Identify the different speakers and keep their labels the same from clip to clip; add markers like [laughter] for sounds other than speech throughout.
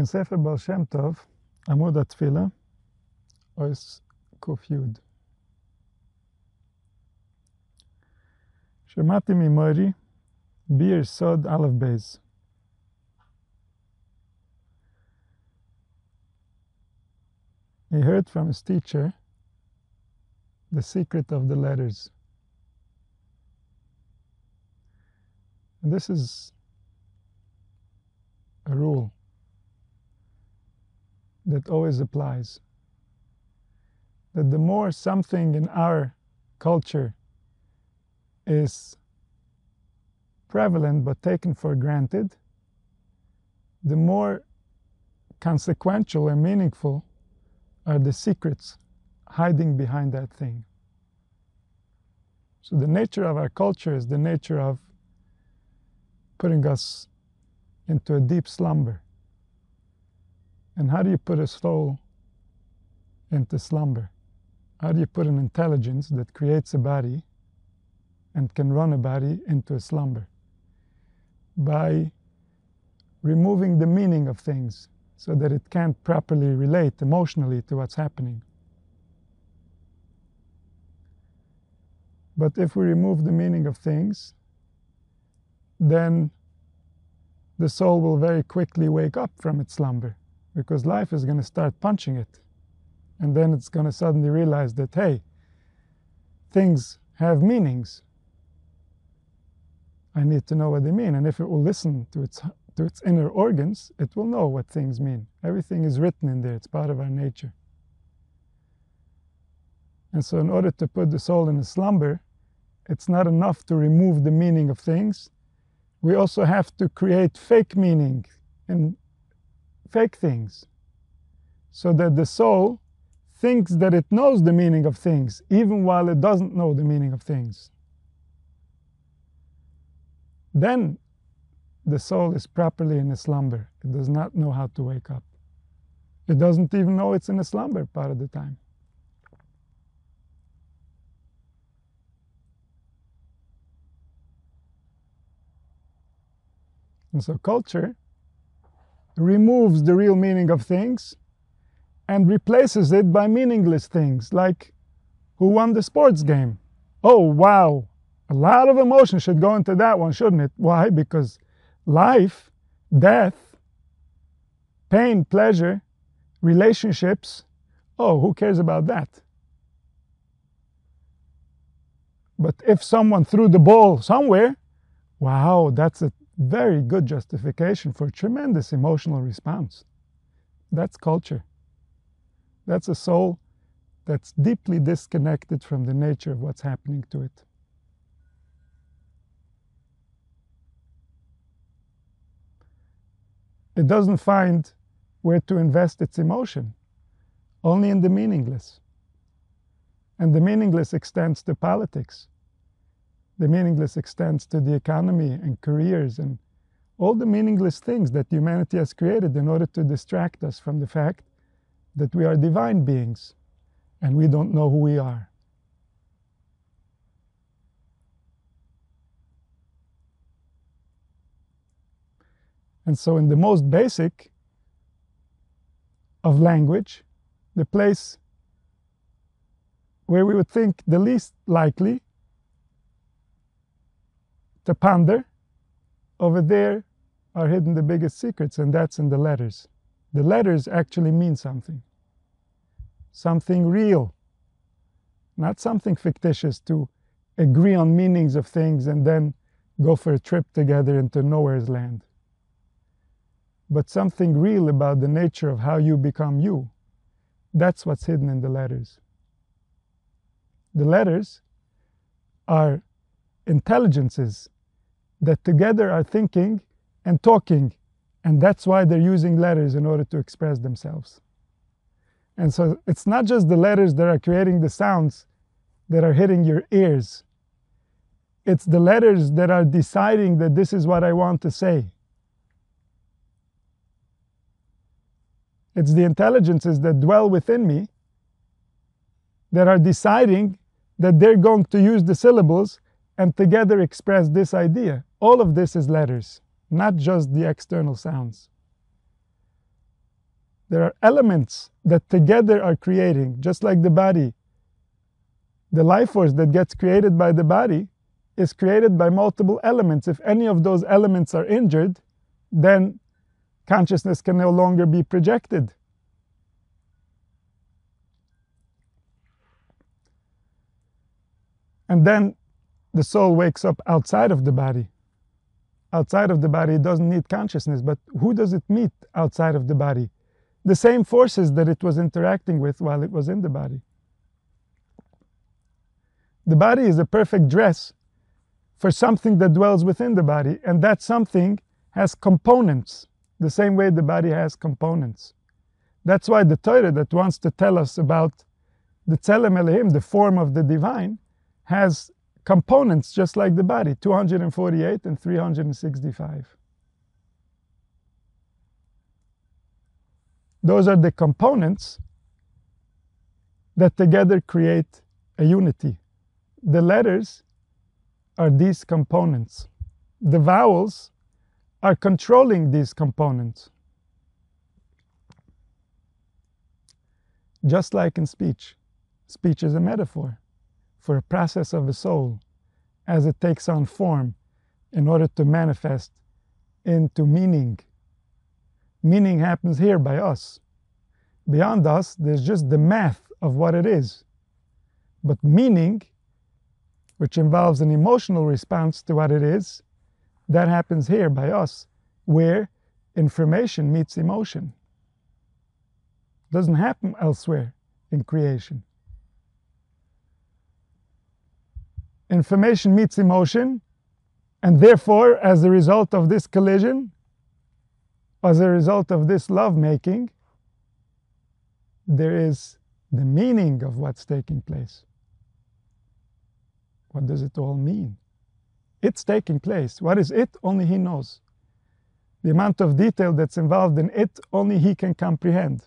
Speaker 1: in Sefer Baal Shem Tov, Amud HaTfila, Ois Kuf Shemati Shemati Mimori, Bir Sod Aleph He heard from his teacher the secret of the letters. And this is a rule that always applies. That the more something in our culture is prevalent but taken for granted, the more consequential and meaningful are the secrets hiding behind that thing. So, the nature of our culture is the nature of putting us into a deep slumber. And how do you put a soul into slumber? How do you put an intelligence that creates a body and can run a body into a slumber? By removing the meaning of things so that it can't properly relate emotionally to what's happening. But if we remove the meaning of things, then the soul will very quickly wake up from its slumber because life is going to start punching it. And then it's going to suddenly realize that, hey, things have meanings. I need to know what they mean. And if it will listen to its, to its inner organs, it will know what things mean. Everything is written in there, it's part of our nature. And so, in order to put the soul in a slumber, it's not enough to remove the meaning of things we also have to create fake meaning and fake things so that the soul thinks that it knows the meaning of things even while it doesn't know the meaning of things. Then the soul is properly in a slumber. It does not know how to wake up. It doesn't even know it's in a slumber part of the time. And so culture removes the real meaning of things and replaces it by meaningless things like who won the sports game? Oh, wow. A lot of emotion should go into that one, shouldn't it? Why? Because life, death, pain, pleasure, relationships, oh, who cares about that? But if someone threw the ball somewhere, wow, that's a very good justification for tremendous emotional response. That's culture. That's a soul that's deeply disconnected from the nature of what's happening to it. It doesn't find where to invest its emotion, only in the meaningless. And the meaningless extends to politics the meaningless extends to the economy and careers and all the meaningless things that humanity has created in order to distract us from the fact that we are divine beings and we don't know who we are. And so, in the most basic of language, the place where we would think the least likely to ponder, over there are hidden the biggest secrets, and that's in the letters. The letters actually mean something, something real, not something fictitious to agree on meanings of things and then go for a trip together into nowhere's land, but something real about the nature of how you become you. That's what's hidden in the letters. The letters are intelligences that together are thinking and talking, and that's why they're using letters in order to express themselves. And so it's not just the letters that are creating the sounds that are hitting your ears. It's the letters that are deciding that this is what I want to say. It's the intelligences that dwell within me that are deciding that they're going to use the syllables and together express this idea. All of this is letters, not just the external sounds. There are elements that together are creating, just like the body. The life force that gets created by the body is created by multiple elements. If any of those elements are injured, then consciousness can no longer be projected. And then the soul wakes up outside of the body. Outside of the body, it doesn't need consciousness, but who does it meet outside of the body? The same forces that it was interacting with while it was in the body. The body is a perfect dress for something that dwells within the body, and that something has components, the same way the body has components. That's why the Torah that wants to tell us about the Tzelem Elohim, the form of the divine, has components just like the body 248 and 365. Those are the components that together create a unity. The letters are these components. The vowels are controlling these components. Just like in speech, speech is a metaphor for a process of the soul as it takes on form in order to manifest into meaning. Meaning happens here by us. Beyond us, there's just the math of what it is. But meaning, which involves an emotional response to what it is, that happens here by us, where information meets emotion. Doesn't happen elsewhere in creation. Information meets emotion, and therefore, as a result of this collision, as a result of this love making, there is the meaning of what's taking place. What does it all mean? It's taking place. What is it? Only He knows. The amount of detail that's involved in it, only He can comprehend.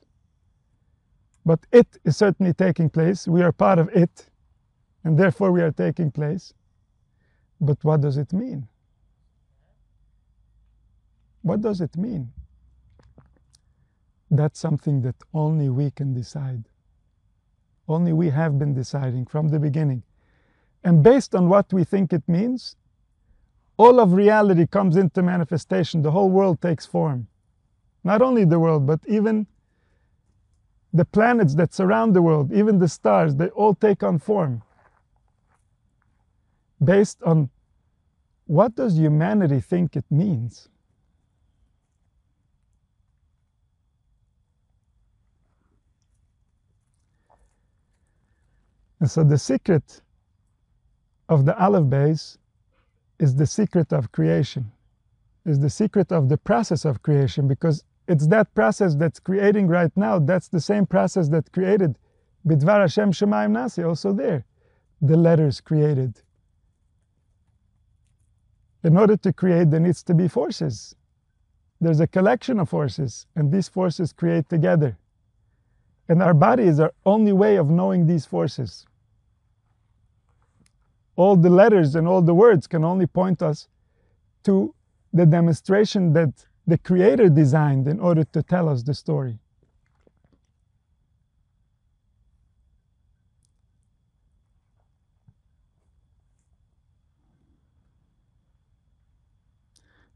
Speaker 1: But it is certainly taking place. We are part of it and therefore we are taking place. But what does it mean? What does it mean? That's something that only we can decide. Only we have been deciding from the beginning. And based on what we think it means, all of reality comes into manifestation. The whole world takes form. Not only the world, but even the planets that surround the world, even the stars, they all take on form based on what does humanity think it means? And so the secret of the Aleph Beis is the secret of creation, is the secret of the process of creation, because it's that process that's creating right now. That's the same process that created Bidvar Hashem Shemayim Nasi, also there. The letters created in order to create, there needs to be forces. There's a collection of forces, and these forces create together. And our body is our only way of knowing these forces. All the letters and all the words can only point us to the demonstration that the Creator designed in order to tell us the story.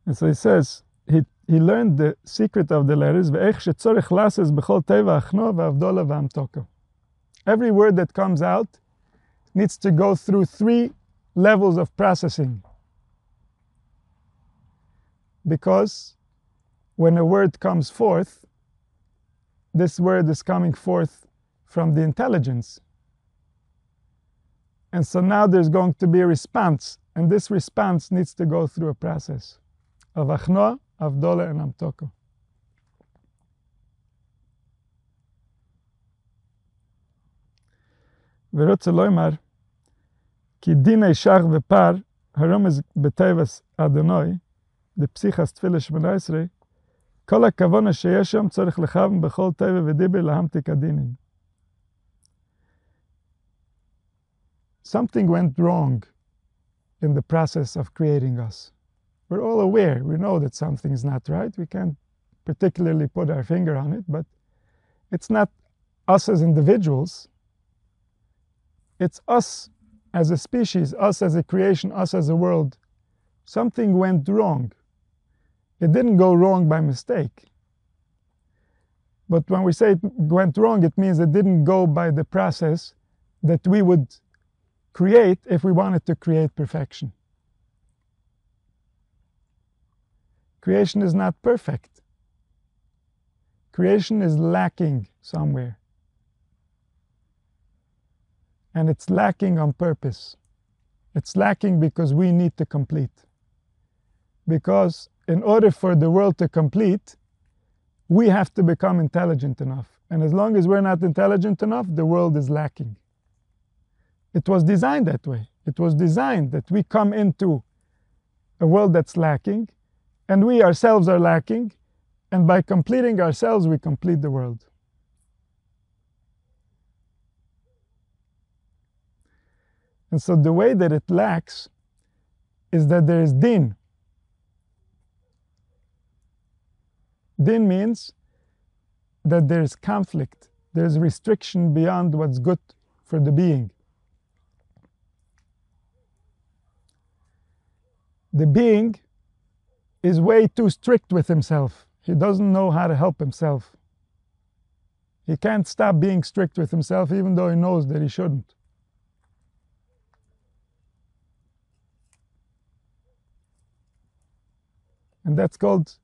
Speaker 1: And so he says, he, he learned the secret of the letters, Every word that comes out needs to go through three levels of processing. Because when a word comes forth, this word is coming forth from the intelligence. And so now there's going to be a response, and this response needs to go through a process. of Achnoa, Avdola, and Amtoko. ורוצה לומר, כי דין שח ופר, הרומז בטבעס אדוני, דפסיכס תפילה שמונה עשרה, כל הכוונה שיש שם צריך לכוון בכל טבע ודיבר להמתיק הדינין. Something went wrong in the process of creating us. we're all aware, we know that something is not right. We can't particularly put our finger on it, but It's not us as individuals, it's us as a species, us as a creation, us as a world. Something went wrong. It didn't go wrong by mistake. But when we say it went wrong, it means it didn't go by the process that we would create if we wanted to create perfection. Creation is not perfect. Creation is lacking somewhere. And it's lacking on purpose. It's lacking because we need to complete. Because in order for the world to complete, we have to become intelligent enough. And as long as we're not intelligent enough, the world is lacking. It was designed that way. It was designed that we come into a world that's lacking, and we ourselves are lacking, and by completing ourselves, we complete the world. And so the way that it lacks is that there is din, Din means that there's conflict, there's restriction beyond what's good for the being. The being is way too strict with himself. He doesn't know how to help himself. He can't stop being strict with himself even though he knows that he shouldn't. And that's called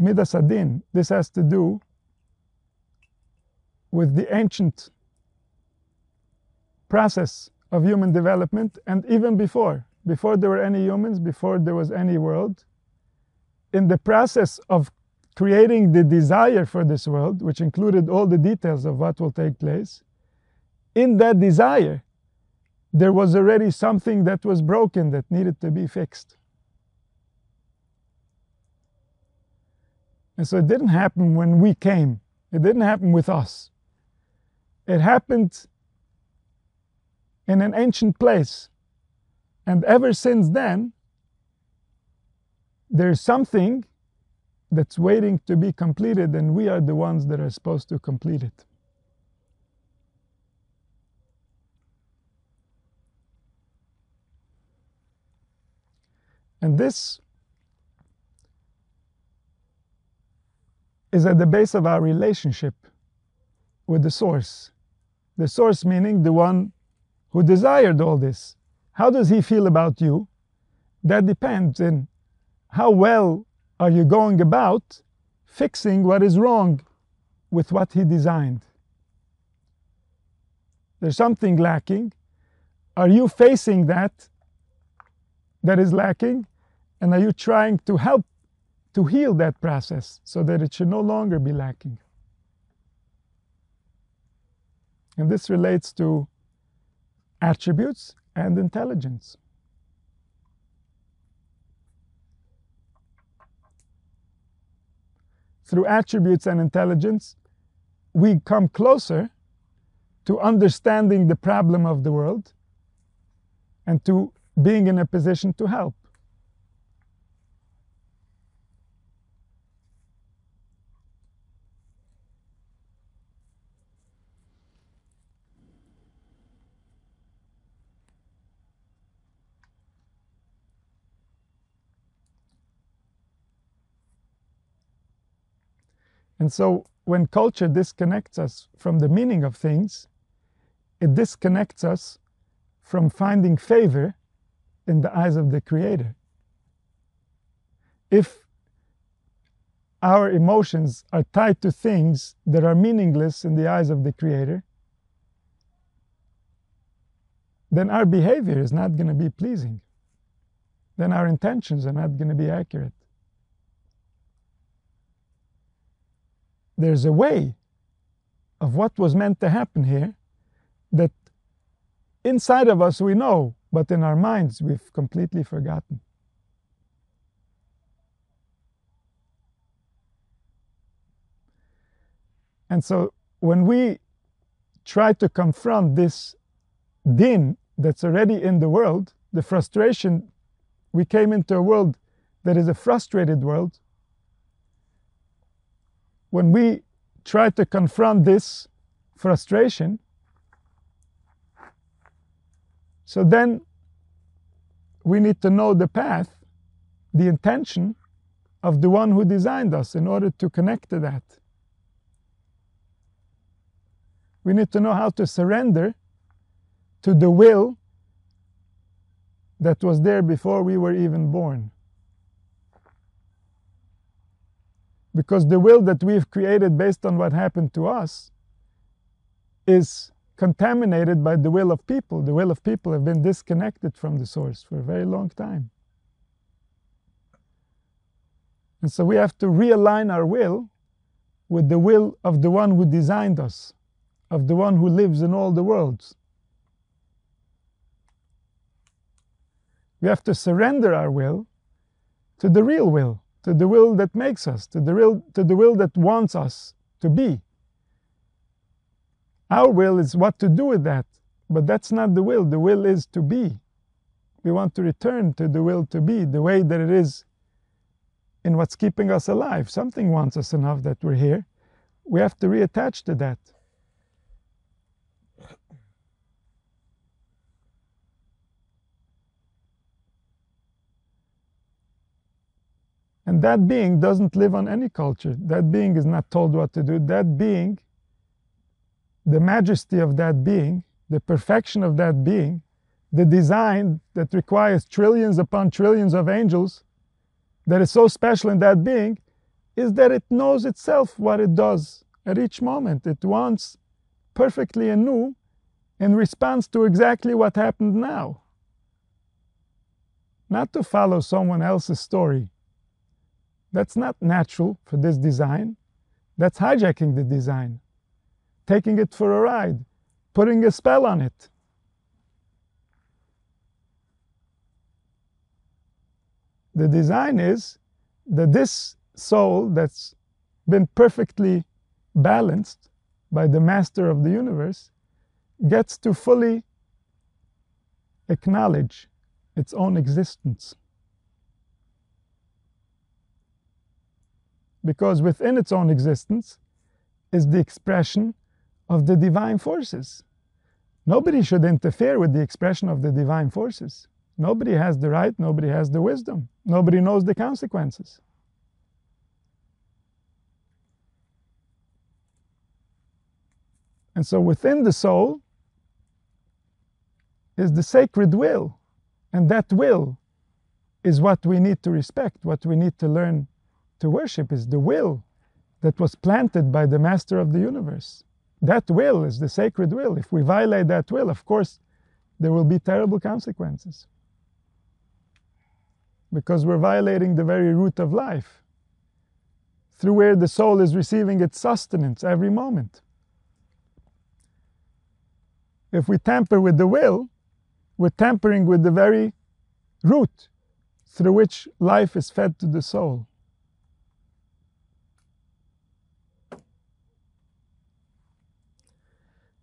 Speaker 1: Midas Adin, this has to do with the ancient process of human development and even before, before there were any humans, before there was any world, in the process of creating the desire for this world, which included all the details of what will take place, in that desire, there was already something that was broken that needed to be fixed. And so it didn't happen when we came, it didn't happen with us. It happened in an ancient place. And ever since then, there's something that's waiting to be completed, and we are the ones that are supposed to complete it. And this is at the base of our relationship with the source. The source meaning the one who desired all this. How does he feel about you? That depends on how well are you going about fixing what is wrong with what he designed. There's something lacking. Are you facing that that is lacking? And are you trying to help to heal that process so that it should no longer be lacking. And this relates to attributes and intelligence. Through attributes and intelligence, we come closer to understanding the problem of the world and to being in a position to help. And so when culture disconnects us from the meaning of things, it disconnects us from finding favor in the eyes of the Creator. If our emotions are tied to things that are meaningless in the eyes of the Creator, then our behavior is not going to be pleasing. Then our intentions are not going to be accurate. There's a way of what was meant to happen here that inside of us we know, but in our minds we've completely forgotten. And so when we try to confront this din that's already in the world, the frustration, we came into a world that is a frustrated world when we try to confront this frustration, so then we need to know the path, the intention of the one who designed us in order to connect to that. We need to know how to surrender to the will that was there before we were even born. Because the will that we've created based on what happened to us is contaminated by the will of people. The will of people have been disconnected from the source for a very long time. And so we have to realign our will with the will of the one who designed us, of the one who lives in all the worlds. We have to surrender our will to the real will, to the will that makes us, to the, real, to the will that wants us to be. Our will is what to do with that, but that's not the will. The will is to be. We want to return to the will to be, the way that it is in what's keeping us alive. Something wants us enough that we're here. We have to reattach to that. And that being doesn't live on any culture. That being is not told what to do. That being, the majesty of that being, the perfection of that being, the design that requires trillions upon trillions of angels, that is so special in that being, is that it knows itself what it does at each moment. It wants perfectly anew in response to exactly what happened now. Not to follow someone else's story that's not natural for this design. That's hijacking the design, taking it for a ride, putting a spell on it. The design is that this soul that's been perfectly balanced by the master of the universe gets to fully acknowledge its own existence. Because within its own existence is the expression of the divine forces. Nobody should interfere with the expression of the divine forces. Nobody has the right, nobody has the wisdom, nobody knows the consequences. And so within the soul is the sacred will, and that will is what we need to respect, what we need to learn to worship is the will that was planted by the master of the universe. That will is the sacred will. If we violate that will, of course, there will be terrible consequences. Because we're violating the very root of life, through where the soul is receiving its sustenance every moment. If we tamper with the will, we're tampering with the very root through which life is fed to the soul.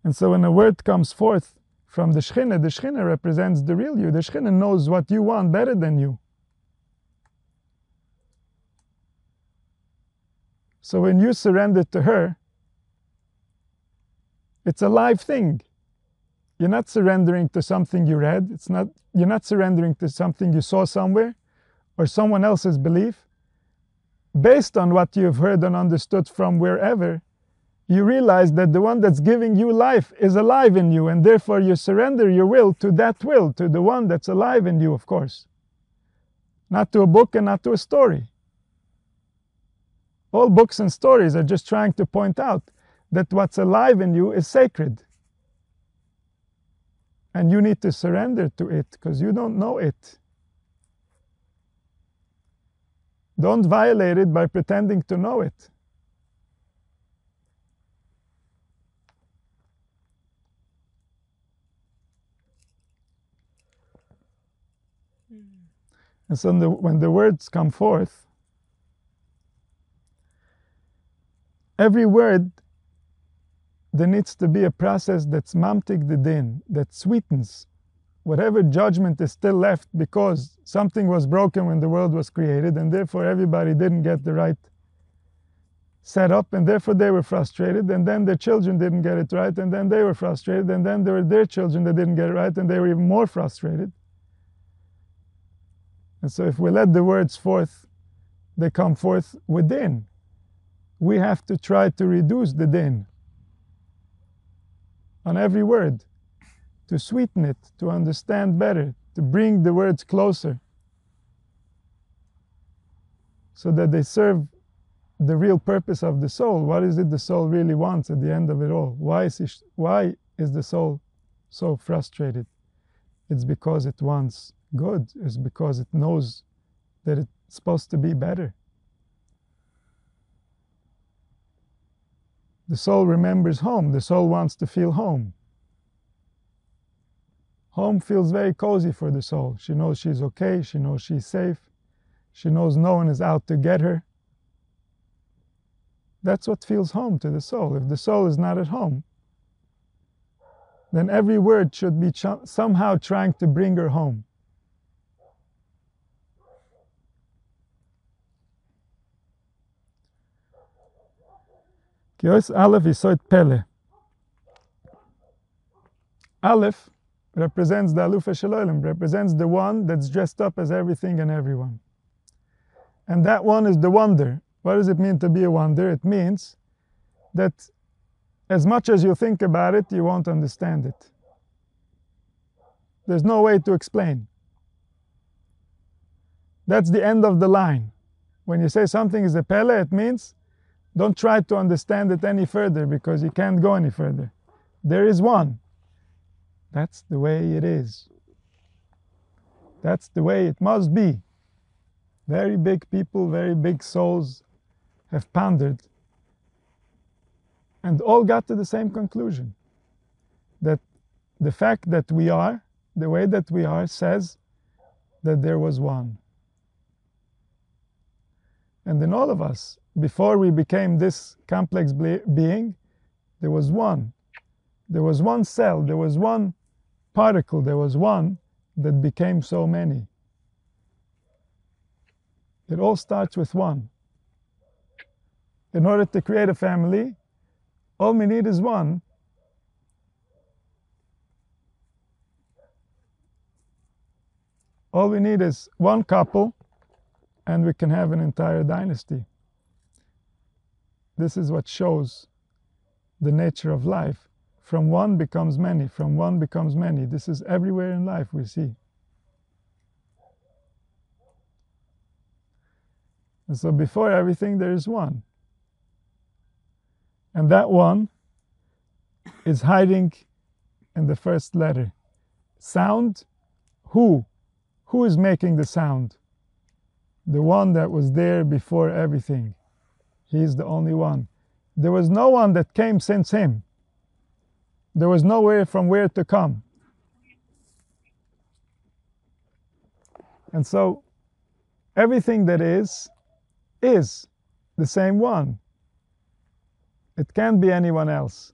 Speaker 1: And so when a word comes forth from the Shekhinah, the Shekhinah represents the real you. The Shekhinah knows what you want better than you. So when you surrender to her, it's a live thing. You're not surrendering to something you read. It's not, you're not surrendering to something you saw somewhere or someone else's belief. Based on what you've heard and understood from wherever, you realize that the one that's giving you life is alive in you, and therefore you surrender your will to that will, to the one that's alive in you, of course. Not to a book and not to a story. All books and stories are just trying to point out that what's alive in you is sacred. And you need to surrender to it because you don't know it. Don't violate it by pretending to know it. And so when the words come forth, every word, there needs to be a process that's mamtik the din, that sweetens whatever judgment is still left because something was broken when the world was created, and therefore everybody didn't get the right set up and therefore they were frustrated and then their children didn't get it right and then they were frustrated and then there were their children that didn't get it right and they were even more frustrated and so if we let the words forth they come forth within we have to try to reduce the din on every word to sweeten it to understand better to bring the words closer so that they serve the real purpose of the soul. What is it the soul really wants at the end of it all? Why is, it, why is the soul so frustrated? It's because it wants good, is because it knows that it's supposed to be better. The soul remembers home, the soul wants to feel home. Home feels very cozy for the soul. She knows she's okay, she knows she's safe, she knows no one is out to get her. That's what feels home to the soul. If the soul is not at home, then every word should be ch- somehow trying to bring her home. Aleph Yisoid Pele. Aleph represents the Alufa Shalolim, represents the one that's dressed up as everything and everyone. And that one is the wonder, what does it mean to be a wonder? It means that as much as you think about it, you won't understand it. There's no way to explain. That's the end of the line. When you say something is a pele, it means don't try to understand it any further because you can't go any further. There is one. That's the way it is. That's the way it must be. Very big people, very big souls, have pondered and all got to the same conclusion that the fact that we are, the way that we are, says that there was one. And in all of us, before we became this complex being, there was one. There was one cell, there was one particle, there was one that became so many. It all starts with one in order to create a family, all we need is one. All we need is one couple, and we can have an entire dynasty. This is what shows the nature of life. From one becomes many, from one becomes many. This is everywhere in life we see. And so before everything, there is one. And that one is hiding in the first letter. Sound, who? Who is making the sound? The one that was there before everything. He's the only one. There was no one that came since him. There was nowhere from where to come. And so everything that is, is the same one. It can't be anyone else.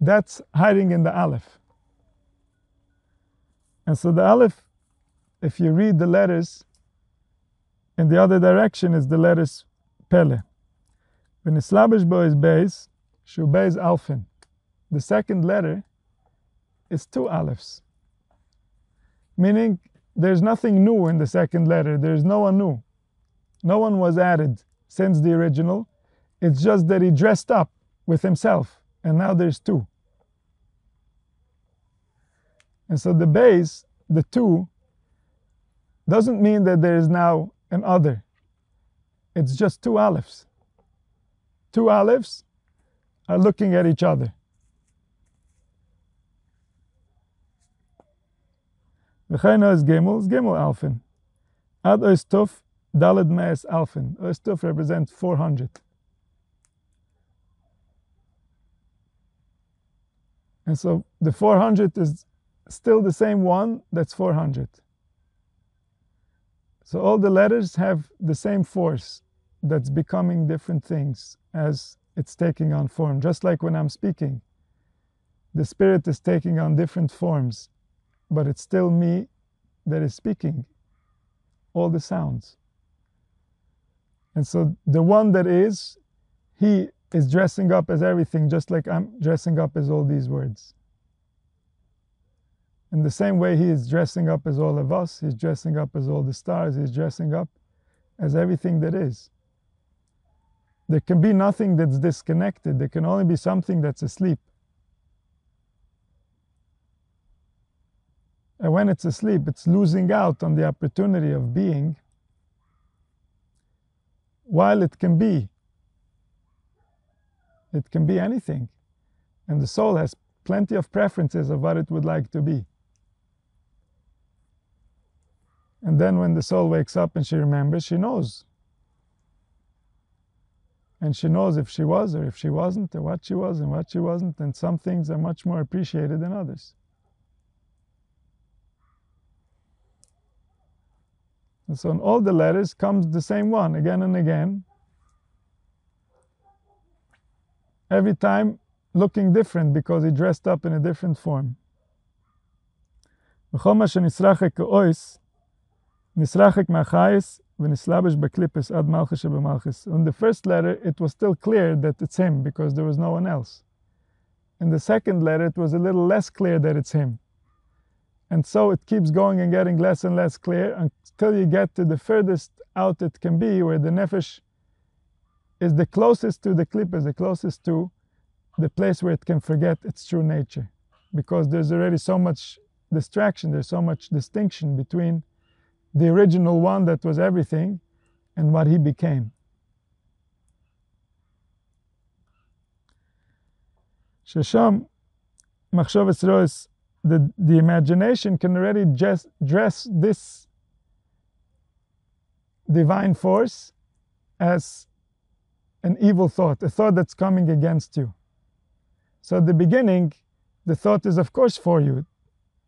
Speaker 1: That's hiding in the Aleph. And so the Aleph, if you read the letters, in the other direction is the letters Pele. When Islabish bo is base, Shubay is Alfin. The second letter is two Alephs. Meaning there's nothing new in the second letter. There's no one new. No one was added since the original. It's just that he dressed up with himself, and now there's two. And so the base, the two, doesn't mean that there is now an other. It's just two alephs. Two alephs are looking at each other. V'chayna is Gimel, is Gimel Alfin. Ad Oistuf, Dalad Me'es Alfin. Oistuf represents 400. And so the 400 is still the same one, that's 400. So all the letters have the same force that's becoming different things as it's taking on form. Just like when I'm speaking, the spirit is taking on different forms, but it's still me that is speaking all the sounds. And so the one that is, he is dressing up as everything, just like I'm dressing up as all these words. In the same way, he is dressing up as all of us, he's dressing up as all the stars, he's dressing up as everything that is. There can be nothing that's disconnected, there can only be something that's asleep. And when it's asleep, it's losing out on the opportunity of being while it can be. It can be anything. And the soul has plenty of preferences of what it would like to be. And then when the soul wakes up and she remembers, she knows. And she knows if she was or if she wasn't, or what she was and what she wasn't, and some things are much more appreciated than others. And so in all the letters comes the same one again and again. Every time looking different because he dressed up in a different form. In the first letter, it was still clear that it's him because there was no one else. In the second letter, it was a little less clear that it's him. And so it keeps going and getting less and less clear until you get to the furthest out it can be, where the nefesh is the closest to the is the closest to the place where it can forget its true nature. Because there's already so much distraction, there's so much distinction between the original one that was everything and what he became. Shasham Machshavas the, the imagination can already just dress this divine force as an evil thought, a thought that's coming against you. So at the beginning, the thought is of course for you.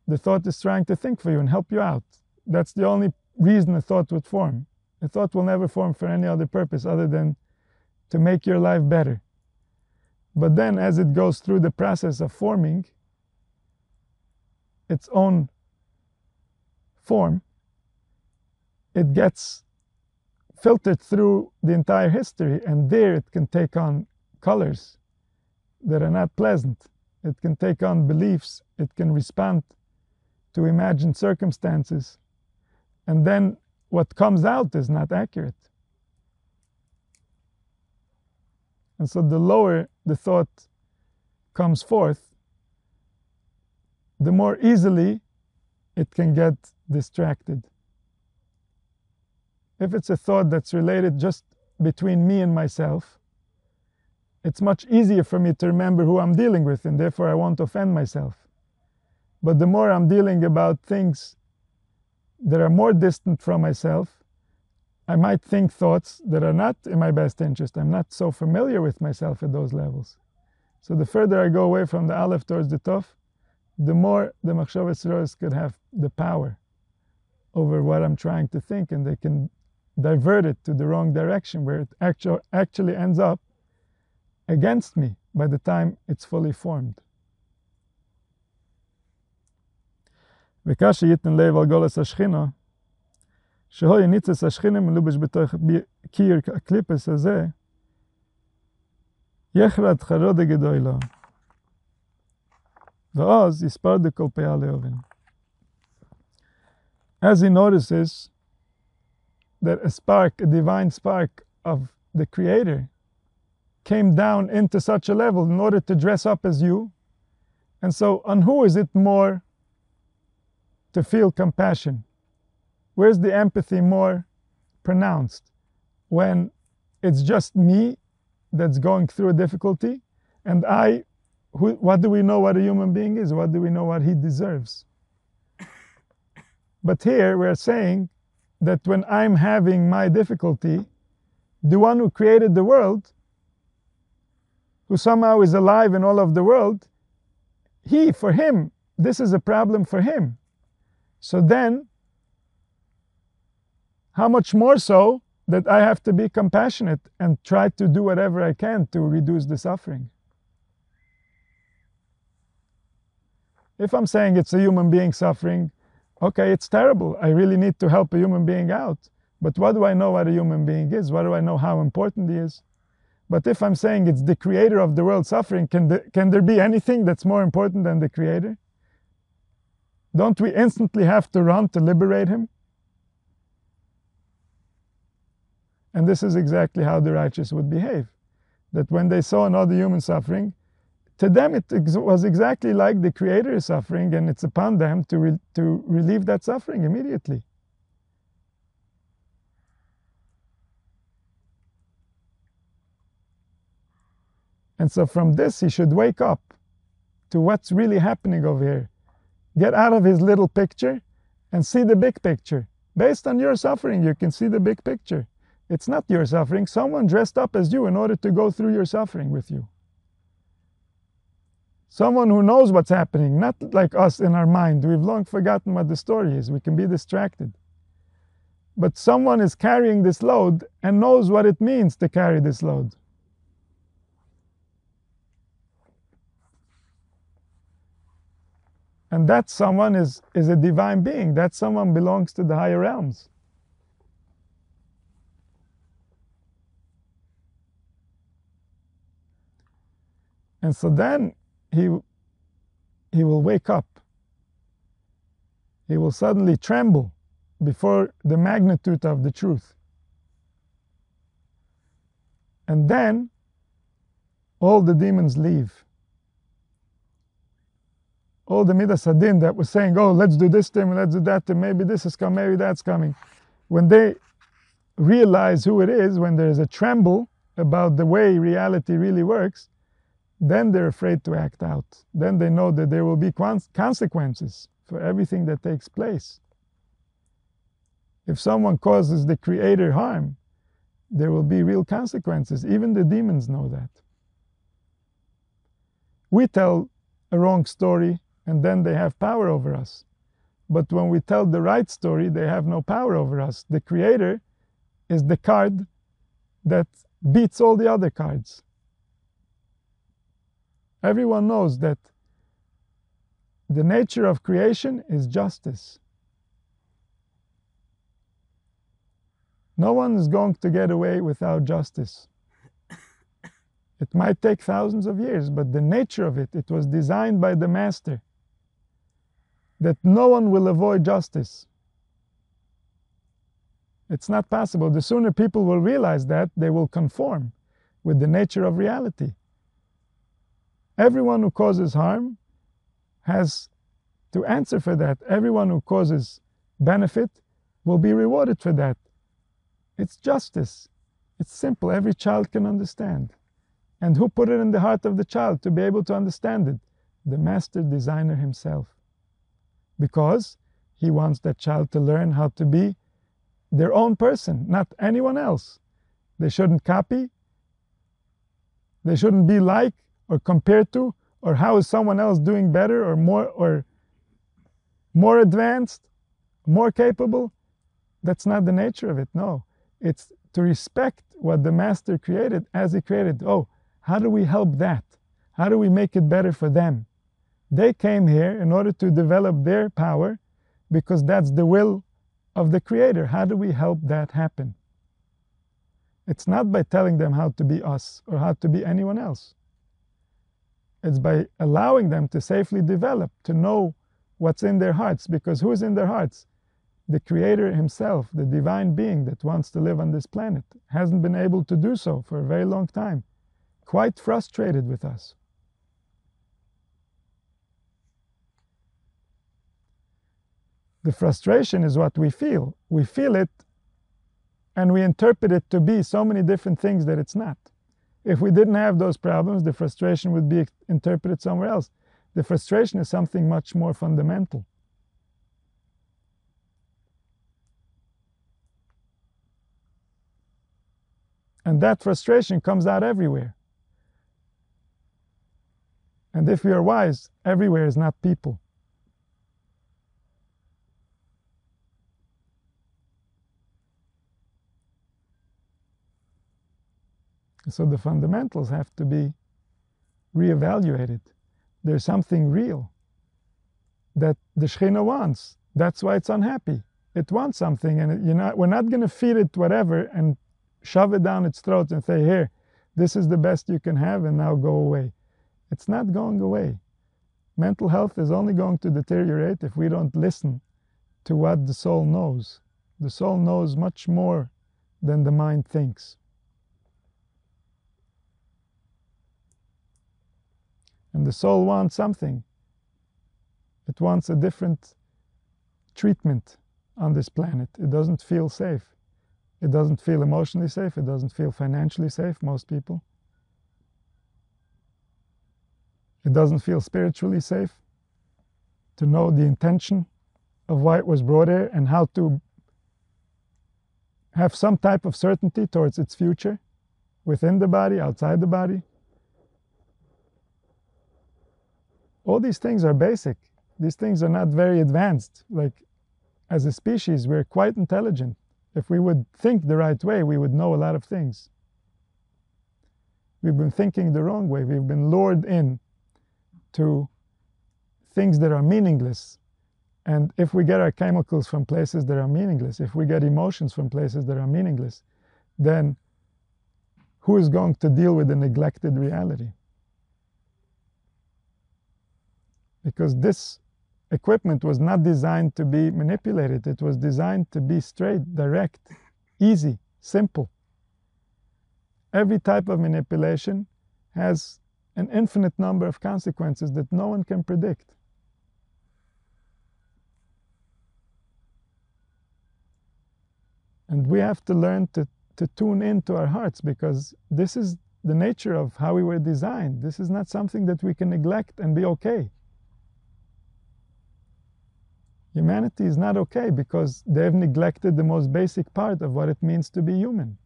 Speaker 1: The thought is trying to think for you and help you out. That's the only reason a thought would form. A thought will never form for any other purpose other than to make your life better. But then, as it goes through the process of forming, its own form, it gets filtered through the entire history, and there it can take on colors that are not pleasant. It can take on beliefs, it can respond to imagined circumstances, and then what comes out is not accurate. And so the lower the thought comes forth, the more easily it can get distracted. If it's a thought that's related just between me and myself, it's much easier for me to remember who I'm dealing with, and therefore I won't offend myself. But the more I'm dealing about things that are more distant from myself, I might think thoughts that are not in my best interest. I'm not so familiar with myself at those levels. So the further I go away from the Aleph towards the Tov, the more the Machshavas Rois could have the power over what I'm trying to think, and they can divert it to the wrong direction where it actu- actually ends up against me by the time it's fully formed. וכאשר ייתן לב על גולס השכינה, שהוי ניצס השכינה מלובש בתוך קיר הקליפס הזה, יחרד חרודה גדולה. ואז יספר דכל פאה לאובן. As he notices that a spark, a divine spark of the Creator, came down into such a level in order to dress up as you. And so, on who is it more to feel compassion? Where's the empathy more pronounced? When it's just me that's going through a difficulty and I who, what do we know what a human being is? What do we know what he deserves? But here we're saying that when I'm having my difficulty, the one who created the world, who somehow is alive in all of the world, he, for him, this is a problem for him. So then, how much more so that I have to be compassionate and try to do whatever I can to reduce the suffering? If I'm saying it's a human being suffering, okay, it's terrible. I really need to help a human being out. But what do I know what a human being is? What do I know how important he is? But if I'm saying it's the creator of the world suffering, can, the, can there be anything that's more important than the creator? Don't we instantly have to run to liberate him? And this is exactly how the righteous would behave. That when they saw another human suffering, to them it was exactly like the Creator is suffering, and it's upon them to, re to relieve that suffering immediately. And so from this, he should wake up to what's really happening over here. Get out of his little picture and see the big picture. Based on your suffering, you can see the big picture. It's not your suffering. Someone dressed up as you in order to go through your suffering with you. Someone who knows what's happening, not like us in our mind. We've long forgotten what the story is. We can be distracted. But someone is carrying this load and knows what it means to carry this load. And that someone is, is a divine being. That someone belongs to the higher realms. And so then he, he will wake up. He will suddenly tremble before the magnitude of the truth. And then all the demons leave all the Midas Hadin that was saying, oh, let's do this thing, let's do that thing, maybe this is coming, maybe that's coming. When they realize who it is, when there's a tremble about the way reality really works, then they're afraid to act out. Then they know that there will be consequences for everything that takes place. If someone causes the Creator harm, there will be real consequences. Even the demons know that. We tell a wrong story and then they have power over us. But when we tell the right story, they have no power over us. The creator is the card that beats all the other cards. Everyone knows that the nature of creation is justice. No one is going to get away without justice. It might take thousands of years, but the nature of it, it was designed by the master that no one will avoid justice. It's not possible. The sooner people will realize that, they will conform with the nature of reality. Everyone who causes harm has to answer for that. Everyone who causes benefit will be rewarded for that. It's justice. It's simple. Every child can understand. And who put it in the heart of the child to be able to understand it? The master designer himself because he wants that child to learn how to be their own person, not anyone else. They shouldn't copy. They shouldn't be like or compared to, or how is someone else doing better or more or more advanced, more capable. That's not the nature of it. No, it's to respect what the master created as he created. Oh, how do we help that? How do we make it better for them? They came here in order to develop their power because that's the will of the Creator. How do we help that happen? It's not by telling them how to be us or how to be anyone else. It's by allowing them to safely develop, to know what's in their hearts, because who's in their hearts? The Creator Himself, the divine being that wants to live on this planet, hasn't been able to do so for a very long time, quite frustrated with us. The frustration is what we feel. We feel it and we interpret it to be so many different things that it's not. If we didn't have those problems, the frustration would be interpreted somewhere else. The frustration is something much more fundamental. And that frustration comes out everywhere. And if we are wise, everywhere is not people. So the fundamentals have to be reevaluated. There's something real that the Shekhinah wants. That's why it's unhappy. it wants something, and you're not, we're not going to feed it whatever and shove it down its throat and say, here, this is the best you can have, and now go away. It's not going away. Mental health is only going to deteriorate if we don't listen to what the soul knows. The soul knows much more than the mind thinks. And the soul wants something. It wants a different treatment on this planet. It doesn't feel safe. It doesn't feel emotionally safe. It doesn't feel financially safe, most people. It doesn't feel spiritually safe to know the intention of why it was brought here and how to have some type of certainty towards its future within the body, outside the body. All these things are basic. These things are not very advanced. Like, as a species, we're quite intelligent. If we would think the right way, we would know a lot of things. We've been thinking the wrong way. We've been lured in to things that are meaningless. And if we get our chemicals from places that are meaningless, if we get emotions from places that are meaningless, then who is going to deal with the neglected reality? Because this equipment was not designed to be manipulated. It was designed to be straight, direct, easy, simple. Every type of manipulation has an infinite number of consequences that no one can predict. And we have to learn to, to tune into our hearts because this is the nature of how we were designed. This is not something that we can neglect and be okay. Humanity is not okay because they've neglected the most basic part of what it means to be human.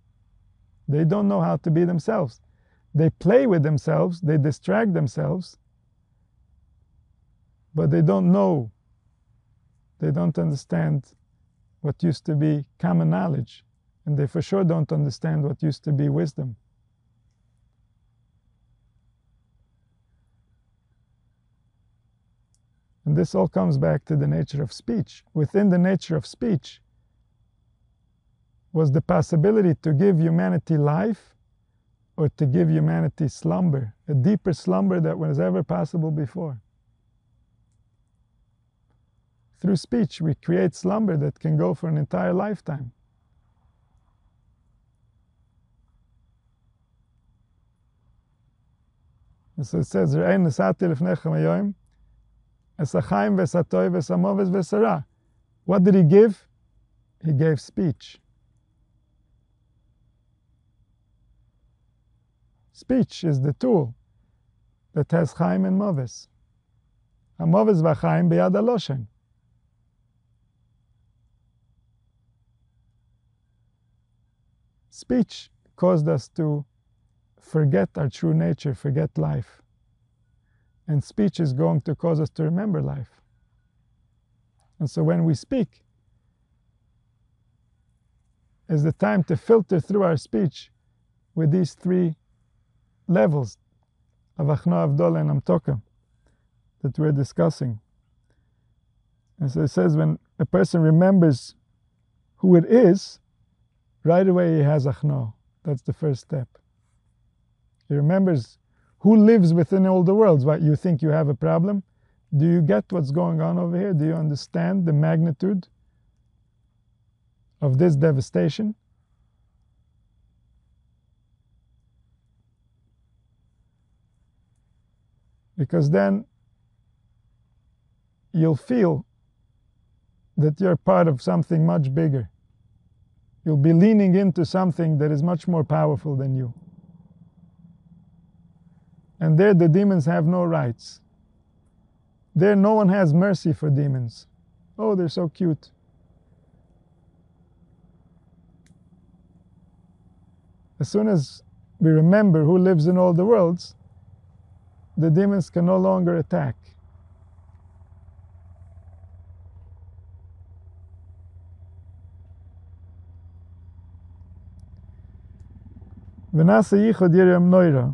Speaker 1: They don't know how to be themselves. They play with themselves, they distract themselves, but they don't know, they don't understand what used to be common knowledge, and they for sure don't understand what used to be wisdom. And this all comes back to the nature of speech. Within the nature of speech was the possibility to give humanity life or to give humanity slumber, a deeper slumber that was ever possible before. Through speech, we create slumber that can go for an entire lifetime. And so it says, what did he give? He gave speech. Speech is the tool that has chaim and moves. Hamoves v'chaim b'yad aloshen. Speech caused us to forget our true nature, forget life and speech is going to cause us to remember life. And so when we speak, is the time to filter through our speech with these three levels of Achna, Avdol, and Amtoka that we're discussing. And so it says when a person remembers who it is, right away he has Achna. That's the first step. He remembers who lives within all the worlds? What, you think you have a problem? Do you get what's going on over here? Do you understand the magnitude of this devastation? Because then you'll feel that you're part of something much bigger. You'll be leaning into something that is much more powerful than you. And there the demons have no rights. There no one has mercy for demons. Oh, they're so cute. As soon as we remember who lives in all the worlds, the demons can no longer attack. ונעשה ייחוד ירם נוירה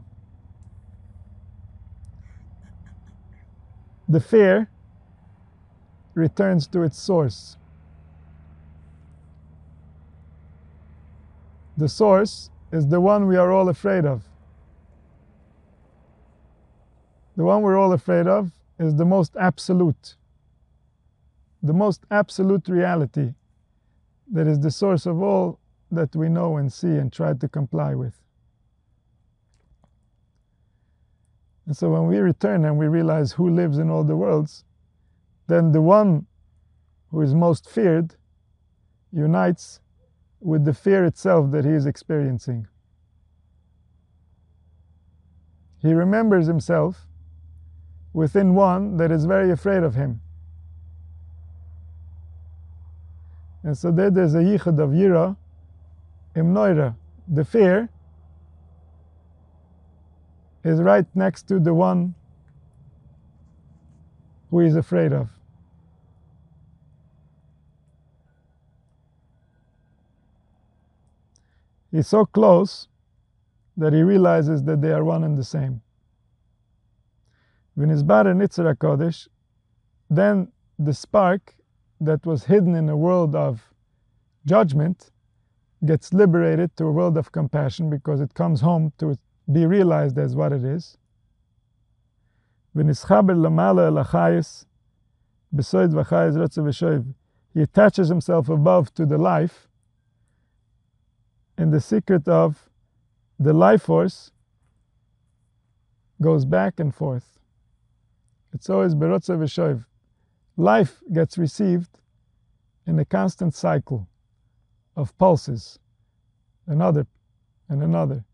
Speaker 1: the fear returns to its source. The source is the one we are all afraid of. The one we're all afraid of is the most absolute, the most absolute reality that is the source of all that we know and see and try to comply with. And so when we return and we realize who lives in all the worlds, then the one who is most feared unites with the fear itself that he is experiencing. He remembers himself within one that is very afraid of him. And so there there's a yichud of yira imnoira. The fear is right next to the one who is afraid of. He's so close that he realizes that they are one and the same. Bara Nitzra Kodesh, then the spark that was hidden in a world of judgment gets liberated to a world of compassion because it comes home to be realized as what it is. When he attaches himself above to the life and the secret of the life force goes back and forth. It's always berotza v'shoiv. Life gets received in a constant cycle of pulses, another and another.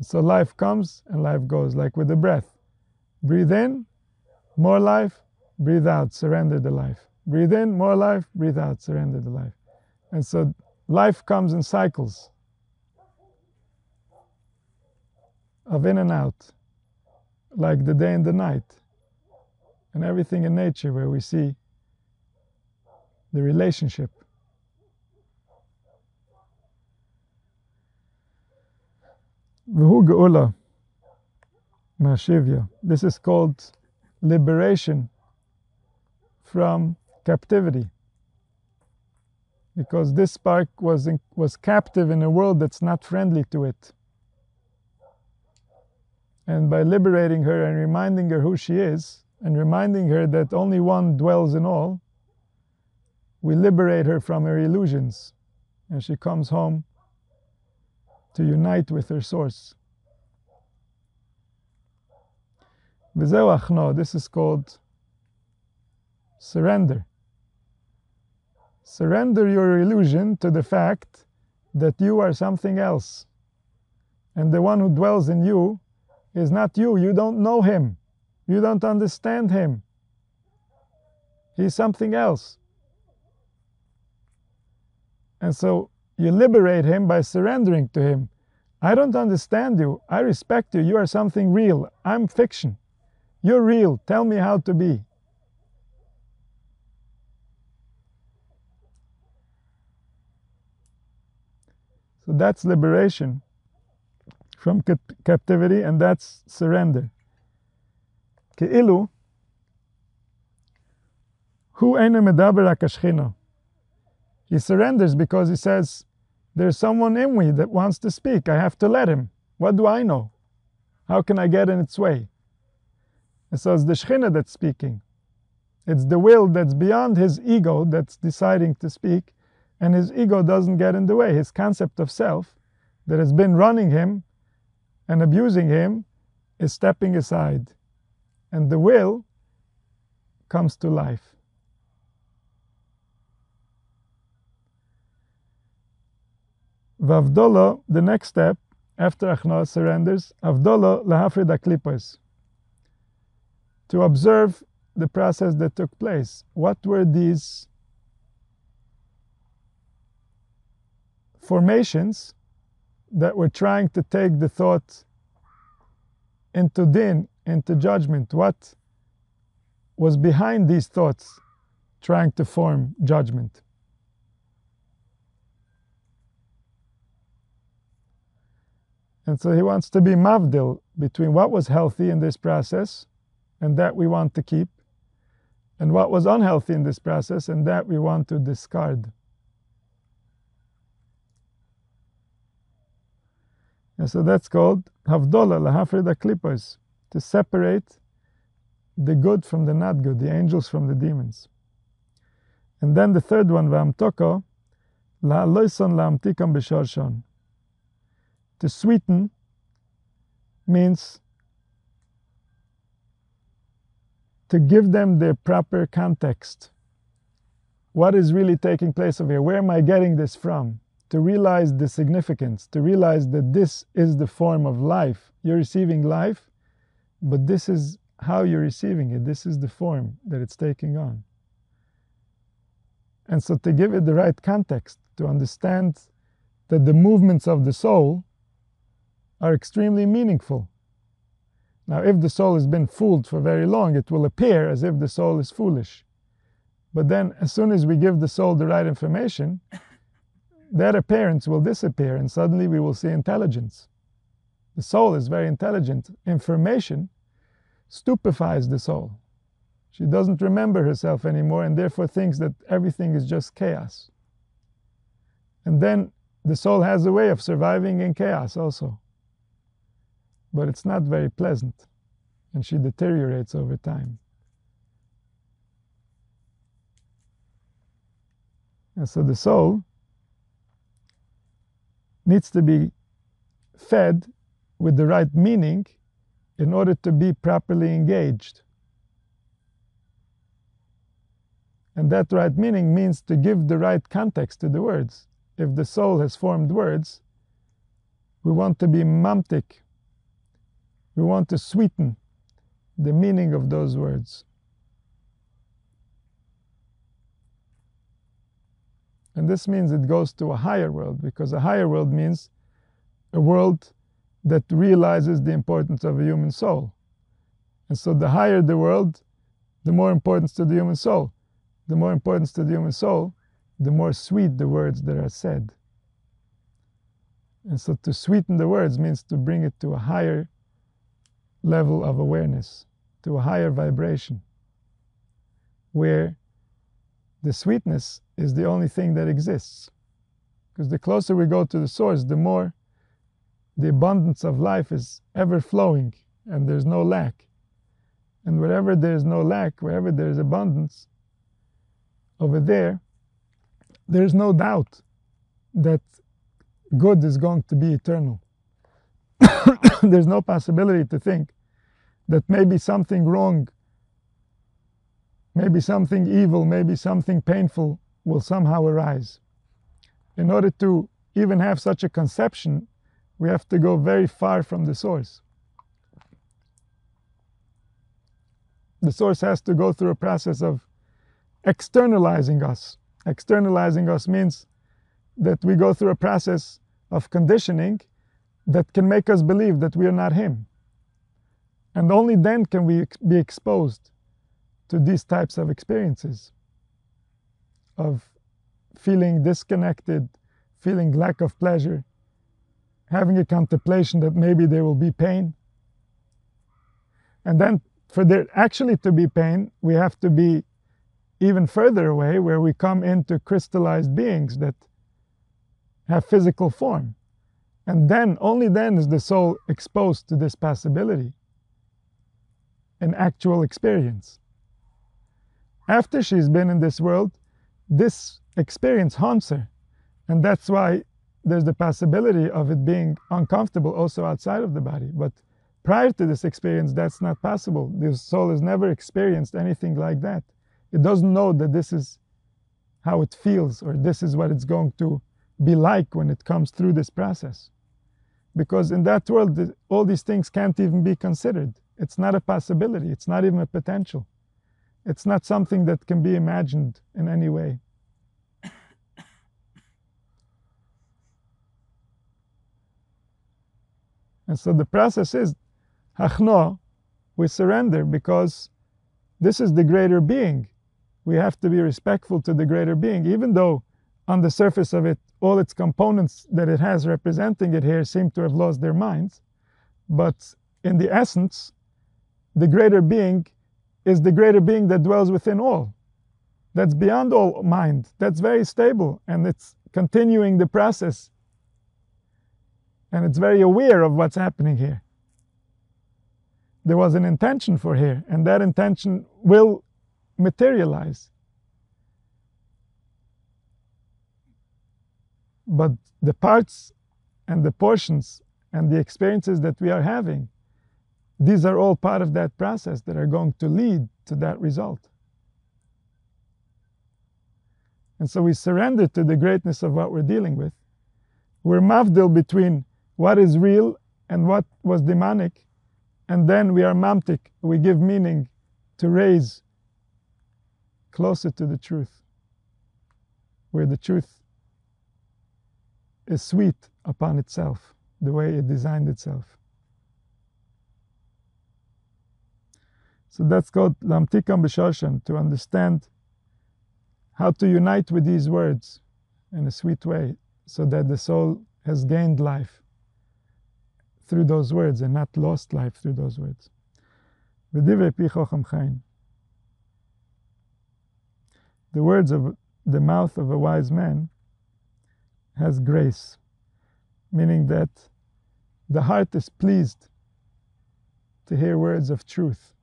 Speaker 1: So life comes and life goes, like with the breath. Breathe in, more life, breathe out, surrender the life. Breathe in, more life, breathe out, surrender the life. And so life comes in cycles of in and out, like the day and the night, and everything in nature where we see the relationship. This is called liberation from captivity. Because this spark was, in, was captive in a world that's not friendly to it. And by liberating her and reminding her who she is, and reminding her that only one dwells in all, we liberate her from her illusions. And she comes home to unite with her source. This is called surrender. Surrender your illusion to the fact that you are something else. And the one who dwells in you is not you. You don't know him. You don't understand him. He's something else. And so you liberate him by surrendering to him. I don't understand you. I respect you. You are something real. I'm fiction. You're real. Tell me how to be. So that's liberation from captivity, and that's surrender. Ke'ilu, hu ene medaber akashchina. He surrenders because he says, there's someone in me that wants to speak. I have to let him. What do I know? How can I get in its way? And so it's the Shekhinah that's speaking. It's the will that's beyond his ego that's deciding to speak, and his ego doesn't get in the way. His concept of self that has been running him and abusing him is stepping aside. And the will comes to life. Vavdolo, the next step after Achna surrenders, Avdolo lahafrid aklipas. To observe the process that took place. What were these formations that were trying to take the thought into din, into judgment? What was behind these thoughts trying to form judgment? And so he wants to be mavdil between what was healthy in this process and that we want to keep, and what was unhealthy in this process and that we want to discard. And so that's called Havdola, Lahafrida Klippos, to separate the good from the not good, the angels from the demons. And then the third one, Vamtoko, La'aloison La'amtikam B'shorshon. To sweeten means to give them their proper context. What is really taking place over here? Where am I getting this from? To realize the significance, to realize that this is the form of life. You're receiving life, but this is how you're receiving it. This is the form that it's taking on. And so, to give it the right context, to understand that the movements of the soul are extremely meaningful. Now, if the soul has been fooled for very long, it will appear as if the soul is foolish. But then, as soon as we give the soul the right information, [laughs] that appearance will disappear, and suddenly we will see intelligence. The soul is very intelligent. Information stupefies the soul. She doesn't remember herself anymore and therefore thinks that everything is just chaos. And then the soul has a way of surviving in chaos also but it's not very pleasant, and she deteriorates over time. And so the soul needs to be fed with the right meaning in order to be properly engaged. And that right meaning means to give the right context to the words. If the soul has formed words, we want to be mamtik, we want to sweeten the meaning of those words. And this means it goes to a higher world, because a higher world means a world that realizes the importance of a human soul. And so the higher the world, the more importance to the human soul. The more importance to the human soul, the more sweet the words that are said. And so to sweeten the words means to bring it to a higher level of awareness, to a higher vibration, where the sweetness is the only thing that exists. Because the closer we go to the source, the more the abundance of life is ever flowing and there's no lack. And wherever there's no lack, wherever there's abundance, over there, there's no doubt that good is going to be eternal. [coughs] there's no possibility to think that maybe something wrong, maybe something evil, maybe something painful will somehow arise. In order to even have such a conception, we have to go very far from the source. The source has to go through a process of externalizing us. Externalizing us means that we go through a process of conditioning that can make us believe that we are not Him. And only then can we be exposed to these types of experiences of feeling disconnected, feeling lack of pleasure, having a contemplation that maybe there will be pain. And then for there actually to be pain, we have to be even further away where we come into crystallized beings that have physical form. And then, only then is the soul exposed to this possibility an actual experience. After she's been in this world, this experience haunts her. And that's why there's the possibility of it being uncomfortable also outside of the body. But prior to this experience, that's not possible. The soul has never experienced anything like that. It doesn't know that this is how it feels or this is what it's going to be like when it comes through this process. Because in that world, all these things can't even be considered. It's not a possibility. It's not even a potential. It's not something that can be imagined in any way. And so the process is hachno, we surrender because this is the greater being. We have to be respectful to the greater being, even though on the surface of it, all its components that it has representing it here seem to have lost their minds. But in the essence, the greater being is the greater being that dwells within all. That's beyond all mind. That's very stable and it's continuing the process and it's very aware of what's happening here. There was an intention for here, and that intention will materialize. But the parts and the portions and the experiences that we are having, these are all part of that process that are going to lead to that result. And so we surrender to the greatness of what we're dealing with. We're mavdil between what is real and what was demonic, and then we are mamtik. We give meaning to raise closer to the truth, where the truth is sweet upon itself, the way it designed itself. So that's called lamtikam b'shoshan, to understand how to unite with these words in a sweet way so that the soul has gained life through those words and not lost life through those words. The words of the mouth of a wise man has grace, meaning that the heart is pleased to hear words of truth.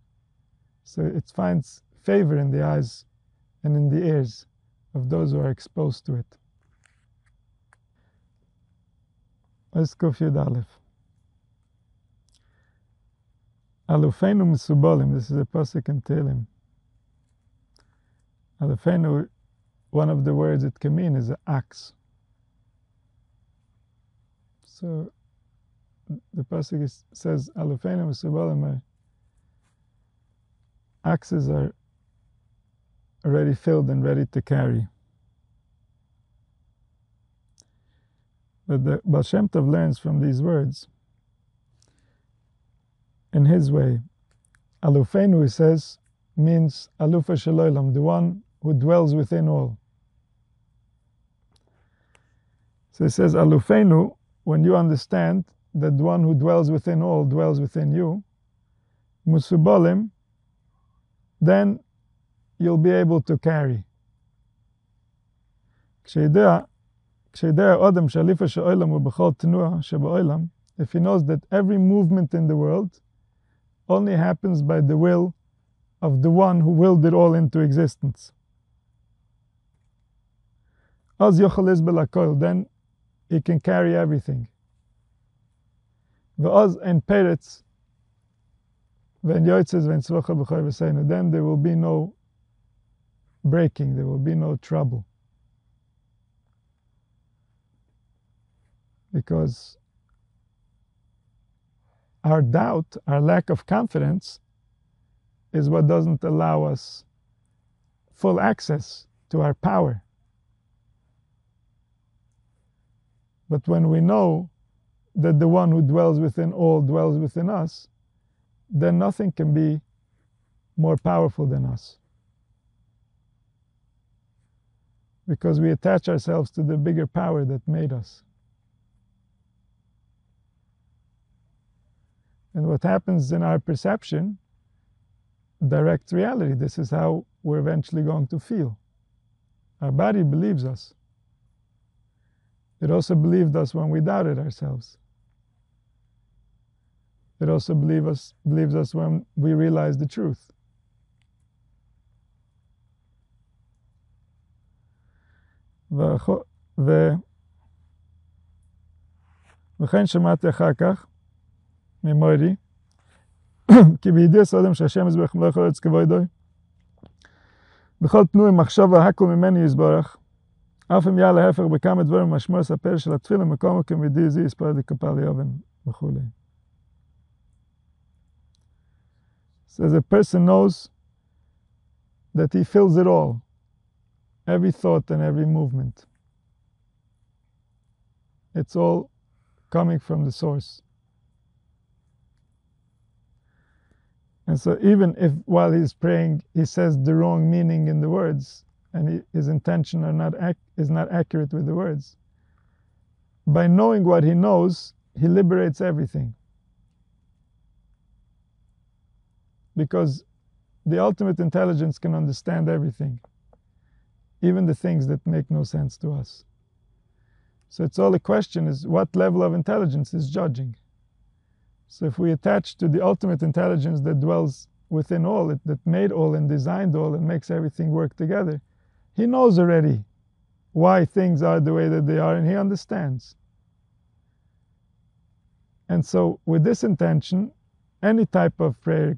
Speaker 1: So it finds favor in the eyes and in the ears of those who are exposed to it. Let's Eskov Yud Aleph. Alufenu Misubolim, this is a pasuk in Tehillim. Alufenu, one of the words it can mean is an axe. So the pasuk says, Alufenu Misubolim, axes are already filled and ready to carry. But the Baal Shem Tov learns from these words in his way. Alufenu, he says, means Alufa Shaloilam, the one who dwells within all. So he says, Alufenu, when you understand that the one who dwells within all dwells within you, Musubolim, then you'll be able to carry. if he knows that every movement in the world only happens by the will of the one who willed it all into existence. Then he can carry everything. And peretz then there will be no breaking, there will be no trouble. Because our doubt, our lack of confidence, is what doesn't allow us full access to our power. But when we know that the one who dwells within all dwells within us, then nothing can be more powerful than us. because we attach ourselves to the bigger power that made us. And what happens in our perception directs reality. This is how we're eventually going to feel. Our body believes us. It also believed us when we doubted ourselves. It also believe us, believes us when we realize the truth. ו... וכן שמעתי אחר כך ממורי, כי בידי סודם שהשם יזבח מלך ארץ כבודוי, בכל תנועי מחשבה הכל ממני יזברך, אף אם יעלה ההפך בכמה דברים משמור ספר של התפילה מקום וכמדי זה יספר דקפל ליובן וכולי. So the person knows that he feels it all. every thought and every movement. It's all coming from the source. And so, even if while he's praying he says the wrong meaning in the words, and his intention not ac- is not accurate with the words, by knowing what he knows, he liberates everything. Because the ultimate intelligence can understand everything even the things that make no sense to us. So it's all a question is what level of intelligence is judging. So if we attach to the ultimate intelligence that dwells within all, it, that made all and designed all and makes everything work together, he knows already why things are the way that they are and he understands. And so with this intention, any type of prayer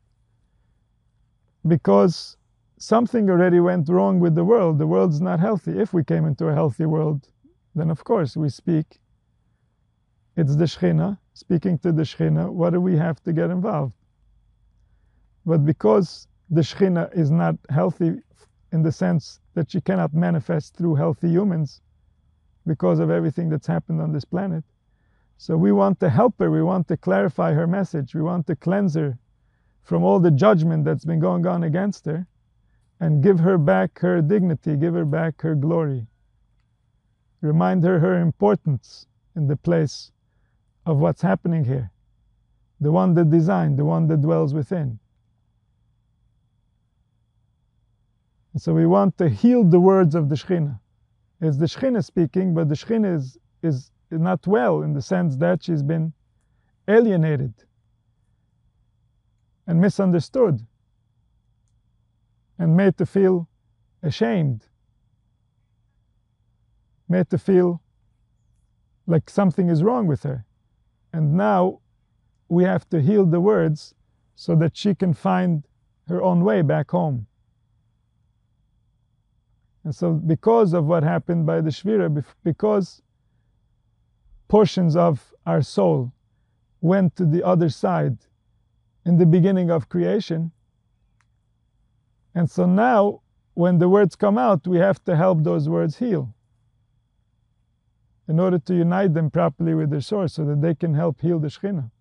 Speaker 1: Because something already went wrong with the world. The world's not healthy. If we came into a healthy world, then of course we speak. It's the Shekhinah, speaking to the Shekhinah. What do we have to get involved? But because the Shekhinah is not healthy in the sense that she cannot manifest through healthy humans because of everything that's happened on this planet. So we want to help her, we want to clarify her message, we want to cleanse her from all the judgment that's been going on against her and give her back her dignity, give her back her glory. Remind her her importance in the place of what's happening here. The one that designed, the one that dwells within. And so we want to heal the words of the Shekhinah. It's the Shekhinah speaking, but the Shekhinah is, is not well in the sense that she's been alienated and misunderstood and made to feel ashamed, made to feel like something is wrong with her. And now we have to heal the words so that she can find her own way back home. And so, because of what happened by the Shvira, because portions of our soul went to the other side in the beginning of creation, and so now, when the words come out, we have to help those words heal in order to unite them properly with their source so that they can help heal the Shekhinah.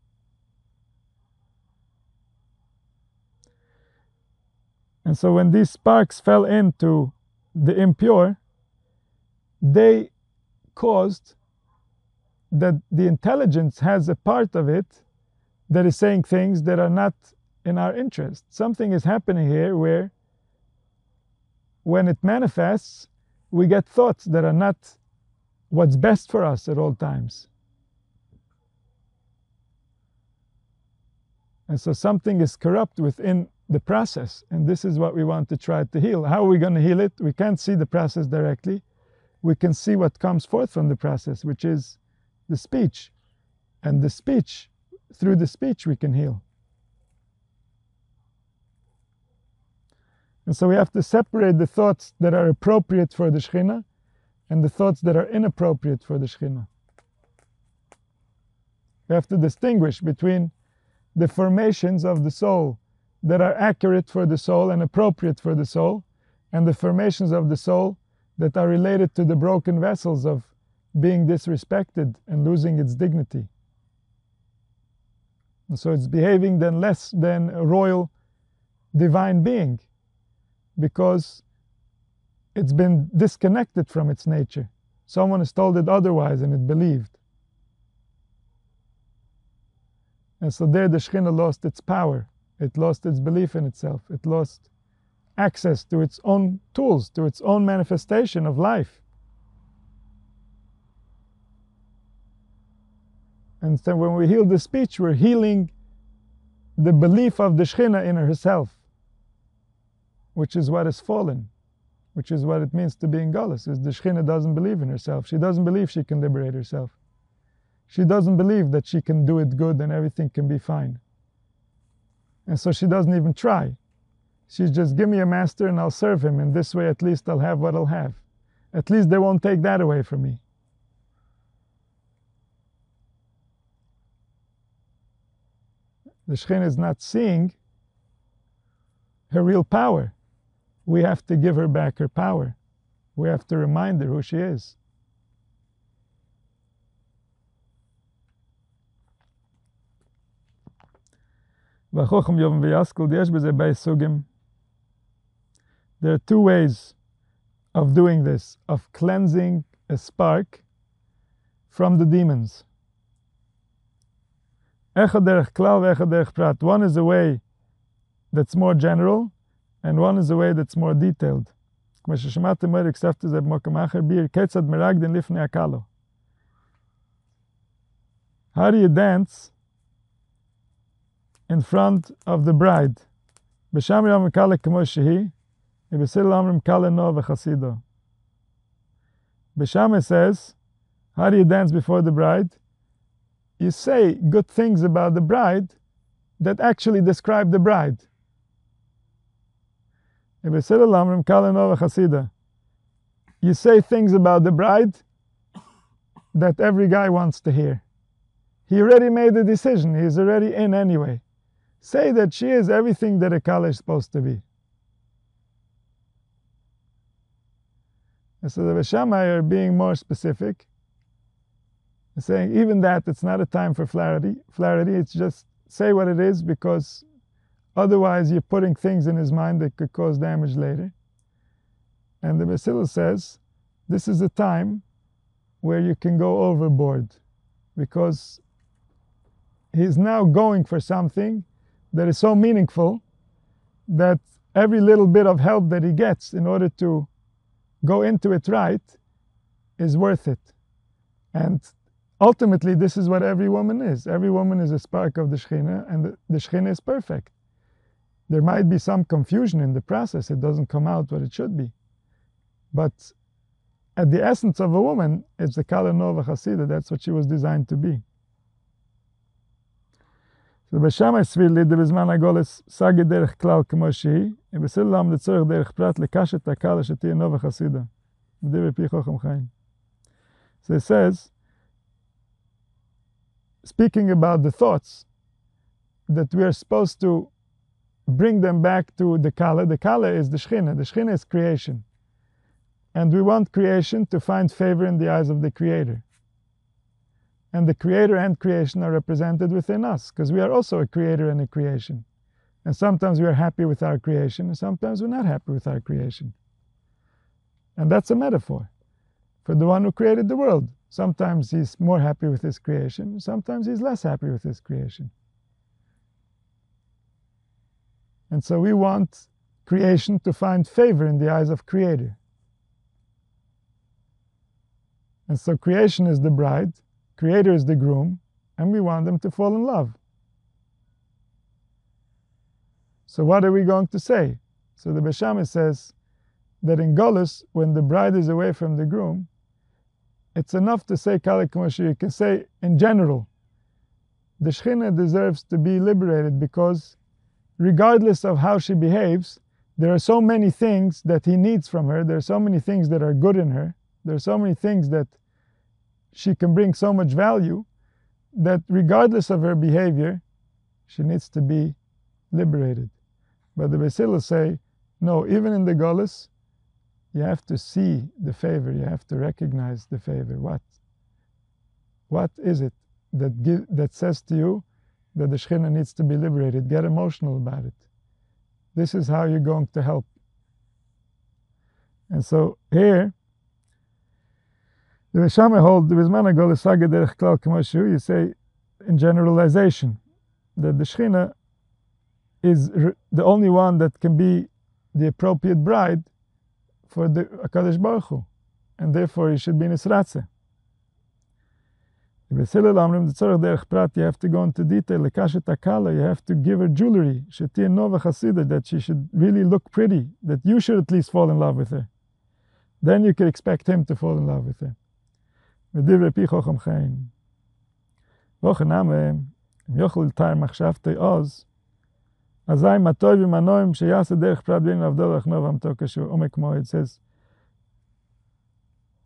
Speaker 1: And so when these sparks fell into the impure, they caused that the intelligence has a part of it that is saying things that are not in our interest. Something is happening here where, when it manifests, we get thoughts that are not what's best for us at all times. And so something is corrupt within the process, and this is what we want to try to heal. How are we going to heal it? We can't see the process directly. We can see what comes forth from the process, which is the speech. And the speech, through the speech, we can heal. And so we have to separate the thoughts that are appropriate for the Shekhinah and the thoughts that are inappropriate for the Shekhinah. We have to distinguish between the formations of the soul that are accurate for the soul and appropriate for the soul, and the formations of the soul that are related to the broken vessels of being disrespected and losing its dignity. So it's behaving then less than a royal divine being because it's been disconnected from its nature. Someone has told it otherwise and it believed. And so there the Shekhinah lost its power. It lost its belief in itself. It lost access to its own tools, to its own manifestation of life. And so when we heal the speech, we're healing the belief of the Shekhinah in herself, which is what has fallen which is what it means to be in Galus, is the Shekhinah doesn't believe in herself. She doesn't believe she can liberate herself. She doesn't believe that she can do it good and everything can be fine. And so she doesn't even try. She's just, give me a master and I'll serve him, and this way at least I'll have what I'll have. At least they won't take that away from me. the Shekhinah is not seeing her real power. We have to give her back her power. We have to remind her who she is. There are two ways of doing this, of cleansing a spark from the demons. אחד דרך כלל ואחד דרך פרט. One is a way that's more general, and one is a way that's more detailed. כמו ששמעתם מויר, כספתי זה במקום אחר, ביר כיצד מרגדין לפני הקלו. How do you dance in front of the bride? בשם יום מקלה כמו שהיא, ובסל אומרים קלה נו וחסידו. בשם it says, how do you dance before the bride? You say good things about the bride that actually describe the bride. You say things about the bride that every guy wants to hear. He already made the decision. He's already in anyway. Say that she is everything that a kala is supposed to be. And so the Beis Shammai are being more specific, saying even that it's not a time for flarity. Flarity, it's just say what it is because Otherwise, you're putting things in his mind that could cause damage later. And the Basila says this is a time where you can go overboard because he's now going for something that is so meaningful that every little bit of help that he gets in order to go into it right is worth it. And ultimately, this is what every woman is. Every woman is a spark of the Shekhinah, and the, the Shekhinah is perfect there might be some confusion in the process. It doesn't come out what it should be. But at the essence of a woman, it's the Kala Nova Hasidah. That's what she was designed to be. So בשמאי סביר לידי בזמן הגולס סגי דרך כלל כמו שהיא, ובסלם לצורך דרך פרט לקשת הקלה שתהיה נובה חסידה. בדברי פי חוכם חיים. So it says, speaking about the thoughts that we are supposed to bring them back to the Kala. The Kala is the Shechina. The Shechina is creation. And we want creation to find favor in the eyes of the Creator. And the Creator and creation are represented within us, because we are also a creator and a creation. And sometimes we are happy with our creation, and sometimes we're not happy with our creation. And that's a metaphor for the one who created the world. Sometimes he's more happy with his creation, sometimes he's less happy with his creation. And so we want creation to find favor in the eyes of Creator. And so creation is the bride, Creator is the groom, and we want them to fall in love. So what are we going to say? So the Beis Shammai says that in Golis, when the bride is away from the groom, it's enough to say Kalik Moshe. You can say in general, the Shekhinah deserves to be liberated because regardless of how she behaves, there are so many things that he needs from her. There are so many things that are good in her. There are so many things that she can bring so much value that regardless of her behavior, she needs to be liberated. But the Basilas say, no, even in the Golis, you have to see the favor, you have to recognize the favor. What? What is it that, give, that says to you, that the Shekhinah needs to be liberated. Get emotional about it. This is how you're going to help. And so here, the Rishama hold the Bizmana Gol Derech Klal Kamoshu, you say in generalization that the Shekhinah is the only one that can be the appropriate bride for the HaKadosh Baruch Hu, and therefore he should be Nisratze. You have to go into detail. You have to give her jewelry. That she should really look pretty. That you should at least fall in love with her. Then you can expect him to fall in love with her. If it says,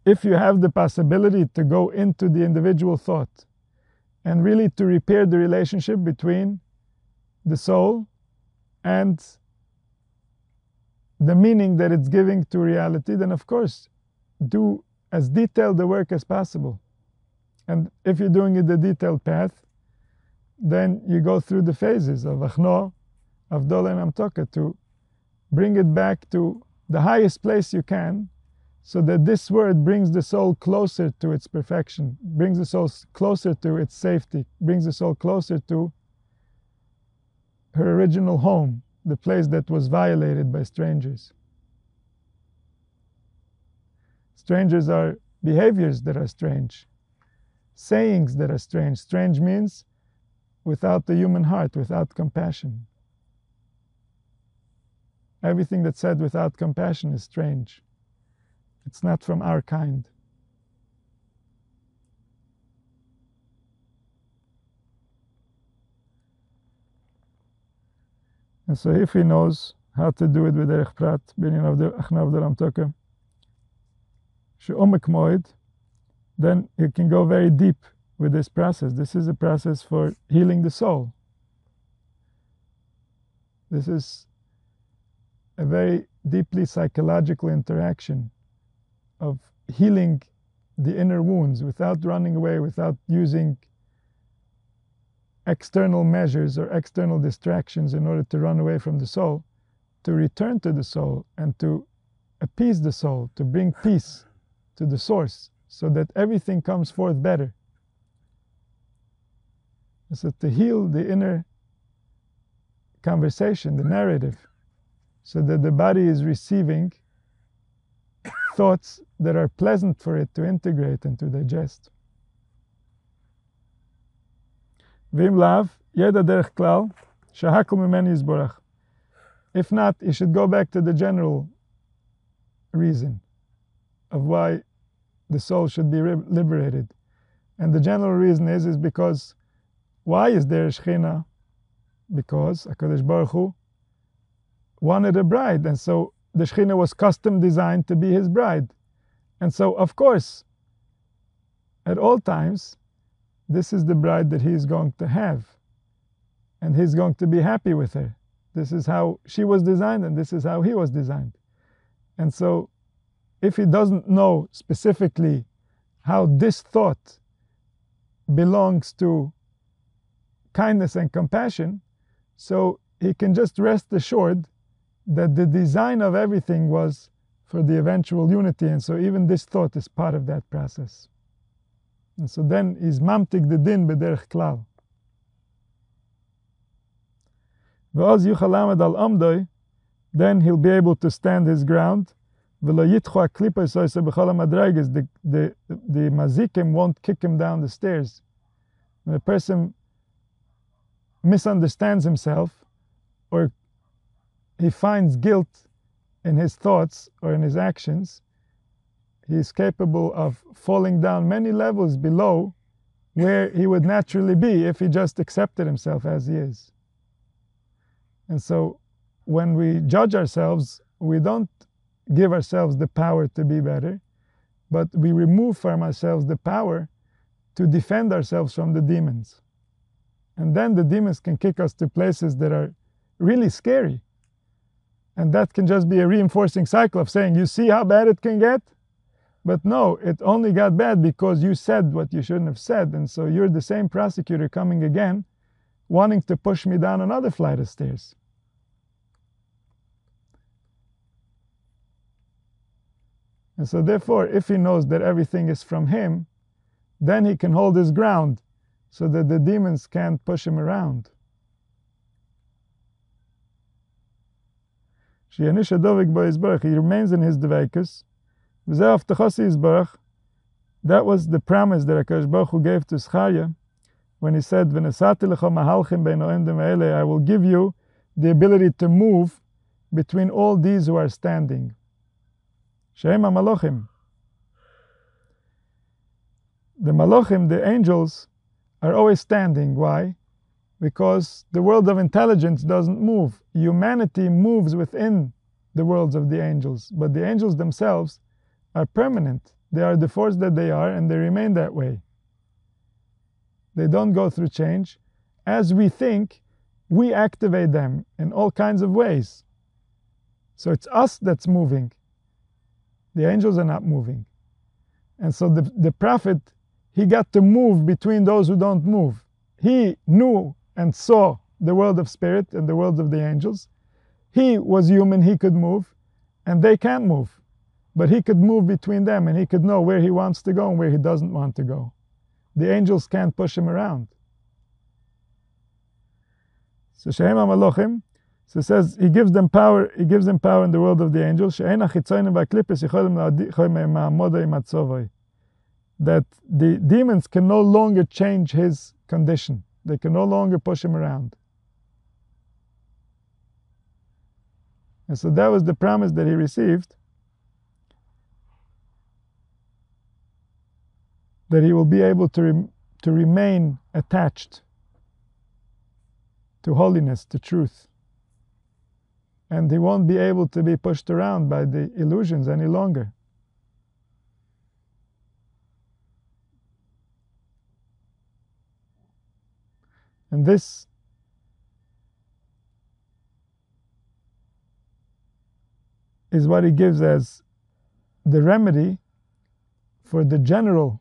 Speaker 1: if you have the possibility to go into the individual thought and really to repair the relationship between the soul and the meaning that it's giving to reality, then of course do as detailed the work as possible. And if you're doing it the detailed path, then you go through the phases of achno, Avdol, and Amtoka to bring it back to the highest place you can so that this word brings the soul closer to its perfection, brings the soul closer to its safety, brings the soul closer to her original home, the place that was violated by strangers. Strangers are behaviors that are strange, sayings that are strange. Strange means without the human heart, without compassion. Everything that's said without compassion is strange. It's not from our kind. And so if he knows how to do it with Erech Prat, Binyan of the Achnav the Ramtoka, then you can go very deep with this process. This is a process for healing the soul. This is a very deeply psychological interaction of healing the inner wounds without running away, without using external measures or external distractions in order to run away from the soul, to return to the soul and to appease the soul, to bring peace to the source so that everything comes forth better. So to heal the inner conversation, the narrative, so that the body is receiving thoughts that are pleasant for it to integrate and to digest. Derech klal, shahakum. If not, you should go back to the general reason of why the soul should be liberated. And the general reason is, is because why is there Shechina? Because HaKadosh Baruch Hu wanted a bride, and so the Shechina was custom designed to be his bride. And so, of course, at all times, this is the bride that he is going to have. And he's going to be happy with her. This is how she was designed, and this is how he was designed. And so, if he doesn't know specifically how this thought belongs to kindness and compassion, so he can just rest assured that the design of everything was for the eventual unity, and so even this thought is part of that process. And so then he's mamtik the din bederch klal. Then he'll be able to stand his ground the, the, the mazikim won't kick him down the stairs. When a person misunderstands himself or he finds guilt in his thoughts or in his actions, he is capable of falling down many levels below where he would naturally be if he just accepted himself as he is. And so when we judge ourselves, we don't give ourselves the power to be better, but we remove from ourselves the power to defend ourselves from the demons. And then the demons can kick us to places that are really scary. And that can just be a reinforcing cycle of saying, You see how bad it can get? But no, it only got bad because you said what you shouldn't have said. And so you're the same prosecutor coming again, wanting to push me down another flight of stairs. And so, therefore, if he knows that everything is from him, then he can hold his ground so that the demons can't push him around. He remains in his devekus. That was the promise that HaKadosh Baruch Hu gave to Zechariah when he said, I will give you the ability to move between all these who are standing. Shema Malachim. The Malochim, the angels, are always standing. Why? Because the world of intelligence doesn't move. Humanity moves within the worlds of the angels, but the angels themselves are permanent. They are the force that they are, and they remain that way. They don't go through change. As we think, we activate them in all kinds of ways. So it's us that's moving. The angels are not moving. And so the, the prophet, he got to move between those who don't move. he knew and saw the world of spirit and the world of the angels. He was human, he could move, and they can't move. But he could move between them and he could know where he wants to go and where he doesn't want to go. The angels can't push him around. So Shehem HaMalochim, so says he gives them power, he gives them power in the world of the angels. That the demons can no longer change his condition. They can no longer push him around. And so that was the promise that he received that he will be able to, re- to remain attached to holiness, to truth. And he won't be able to be pushed around by the illusions any longer. And this is what he gives as the remedy for the general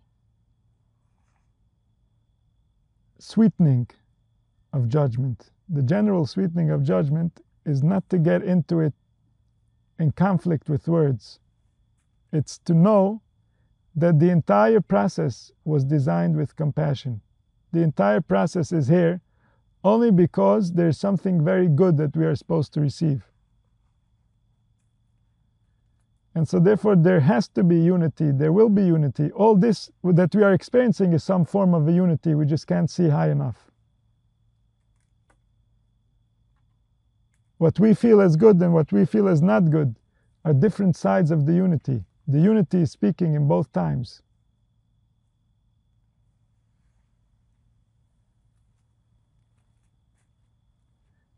Speaker 1: sweetening of judgment. The general sweetening of judgment is not to get into it in conflict with words. It's to know that the entire process was designed with compassion. The entire process is here only because there's something very good that we are supposed to receive. And so, therefore, there has to be unity. There will be unity. All this that we are experiencing is some form of a unity we just can't see high enough. What we feel as good and what we feel as not good are different sides of the unity. The unity is speaking in both times.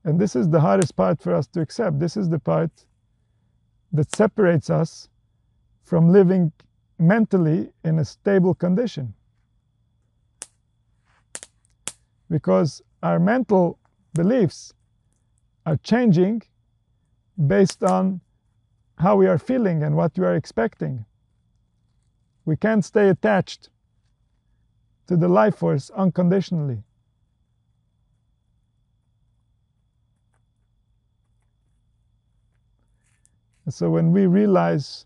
Speaker 1: And this is the hardest part for us to accept. This is the part that separates us from living mentally in a stable condition. Because our mental beliefs are changing based on how we are feeling and what we are expecting. We can't stay attached to the life force unconditionally. And so when we realize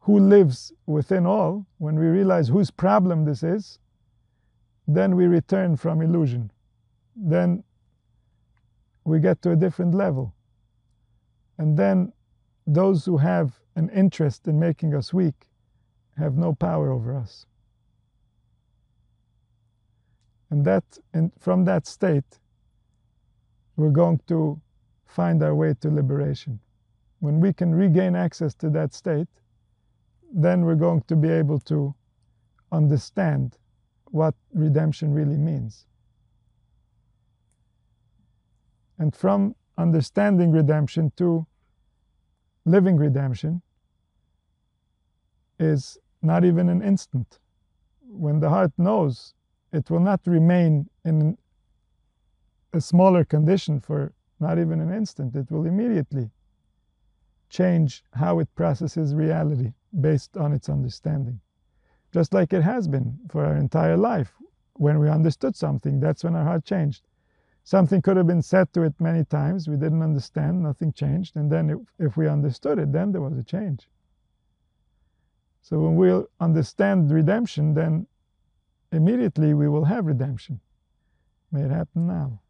Speaker 1: who lives within all, when we realize whose problem this is, then we return from illusion. Then we get to a different level. And then those who have an interest in making us weak have no power over us. And that, and from that state, we're going to find our way to liberation when we can regain access to that state, then we're going to be able to understand what redemption really means. And from understanding redemption to living redemption is not even an instant. When the heart knows, it will not remain in a smaller condition for not even an instant. It will immediately change how it processes reality based on its understanding. Just like it has been for our entire life. When we understood something, that's when our heart changed. Something could have been said to it many times, we didn't understand, nothing changed, and then if, if we understood it, then there was a change. So when we understand redemption, then immediately we will have redemption. May it happen now.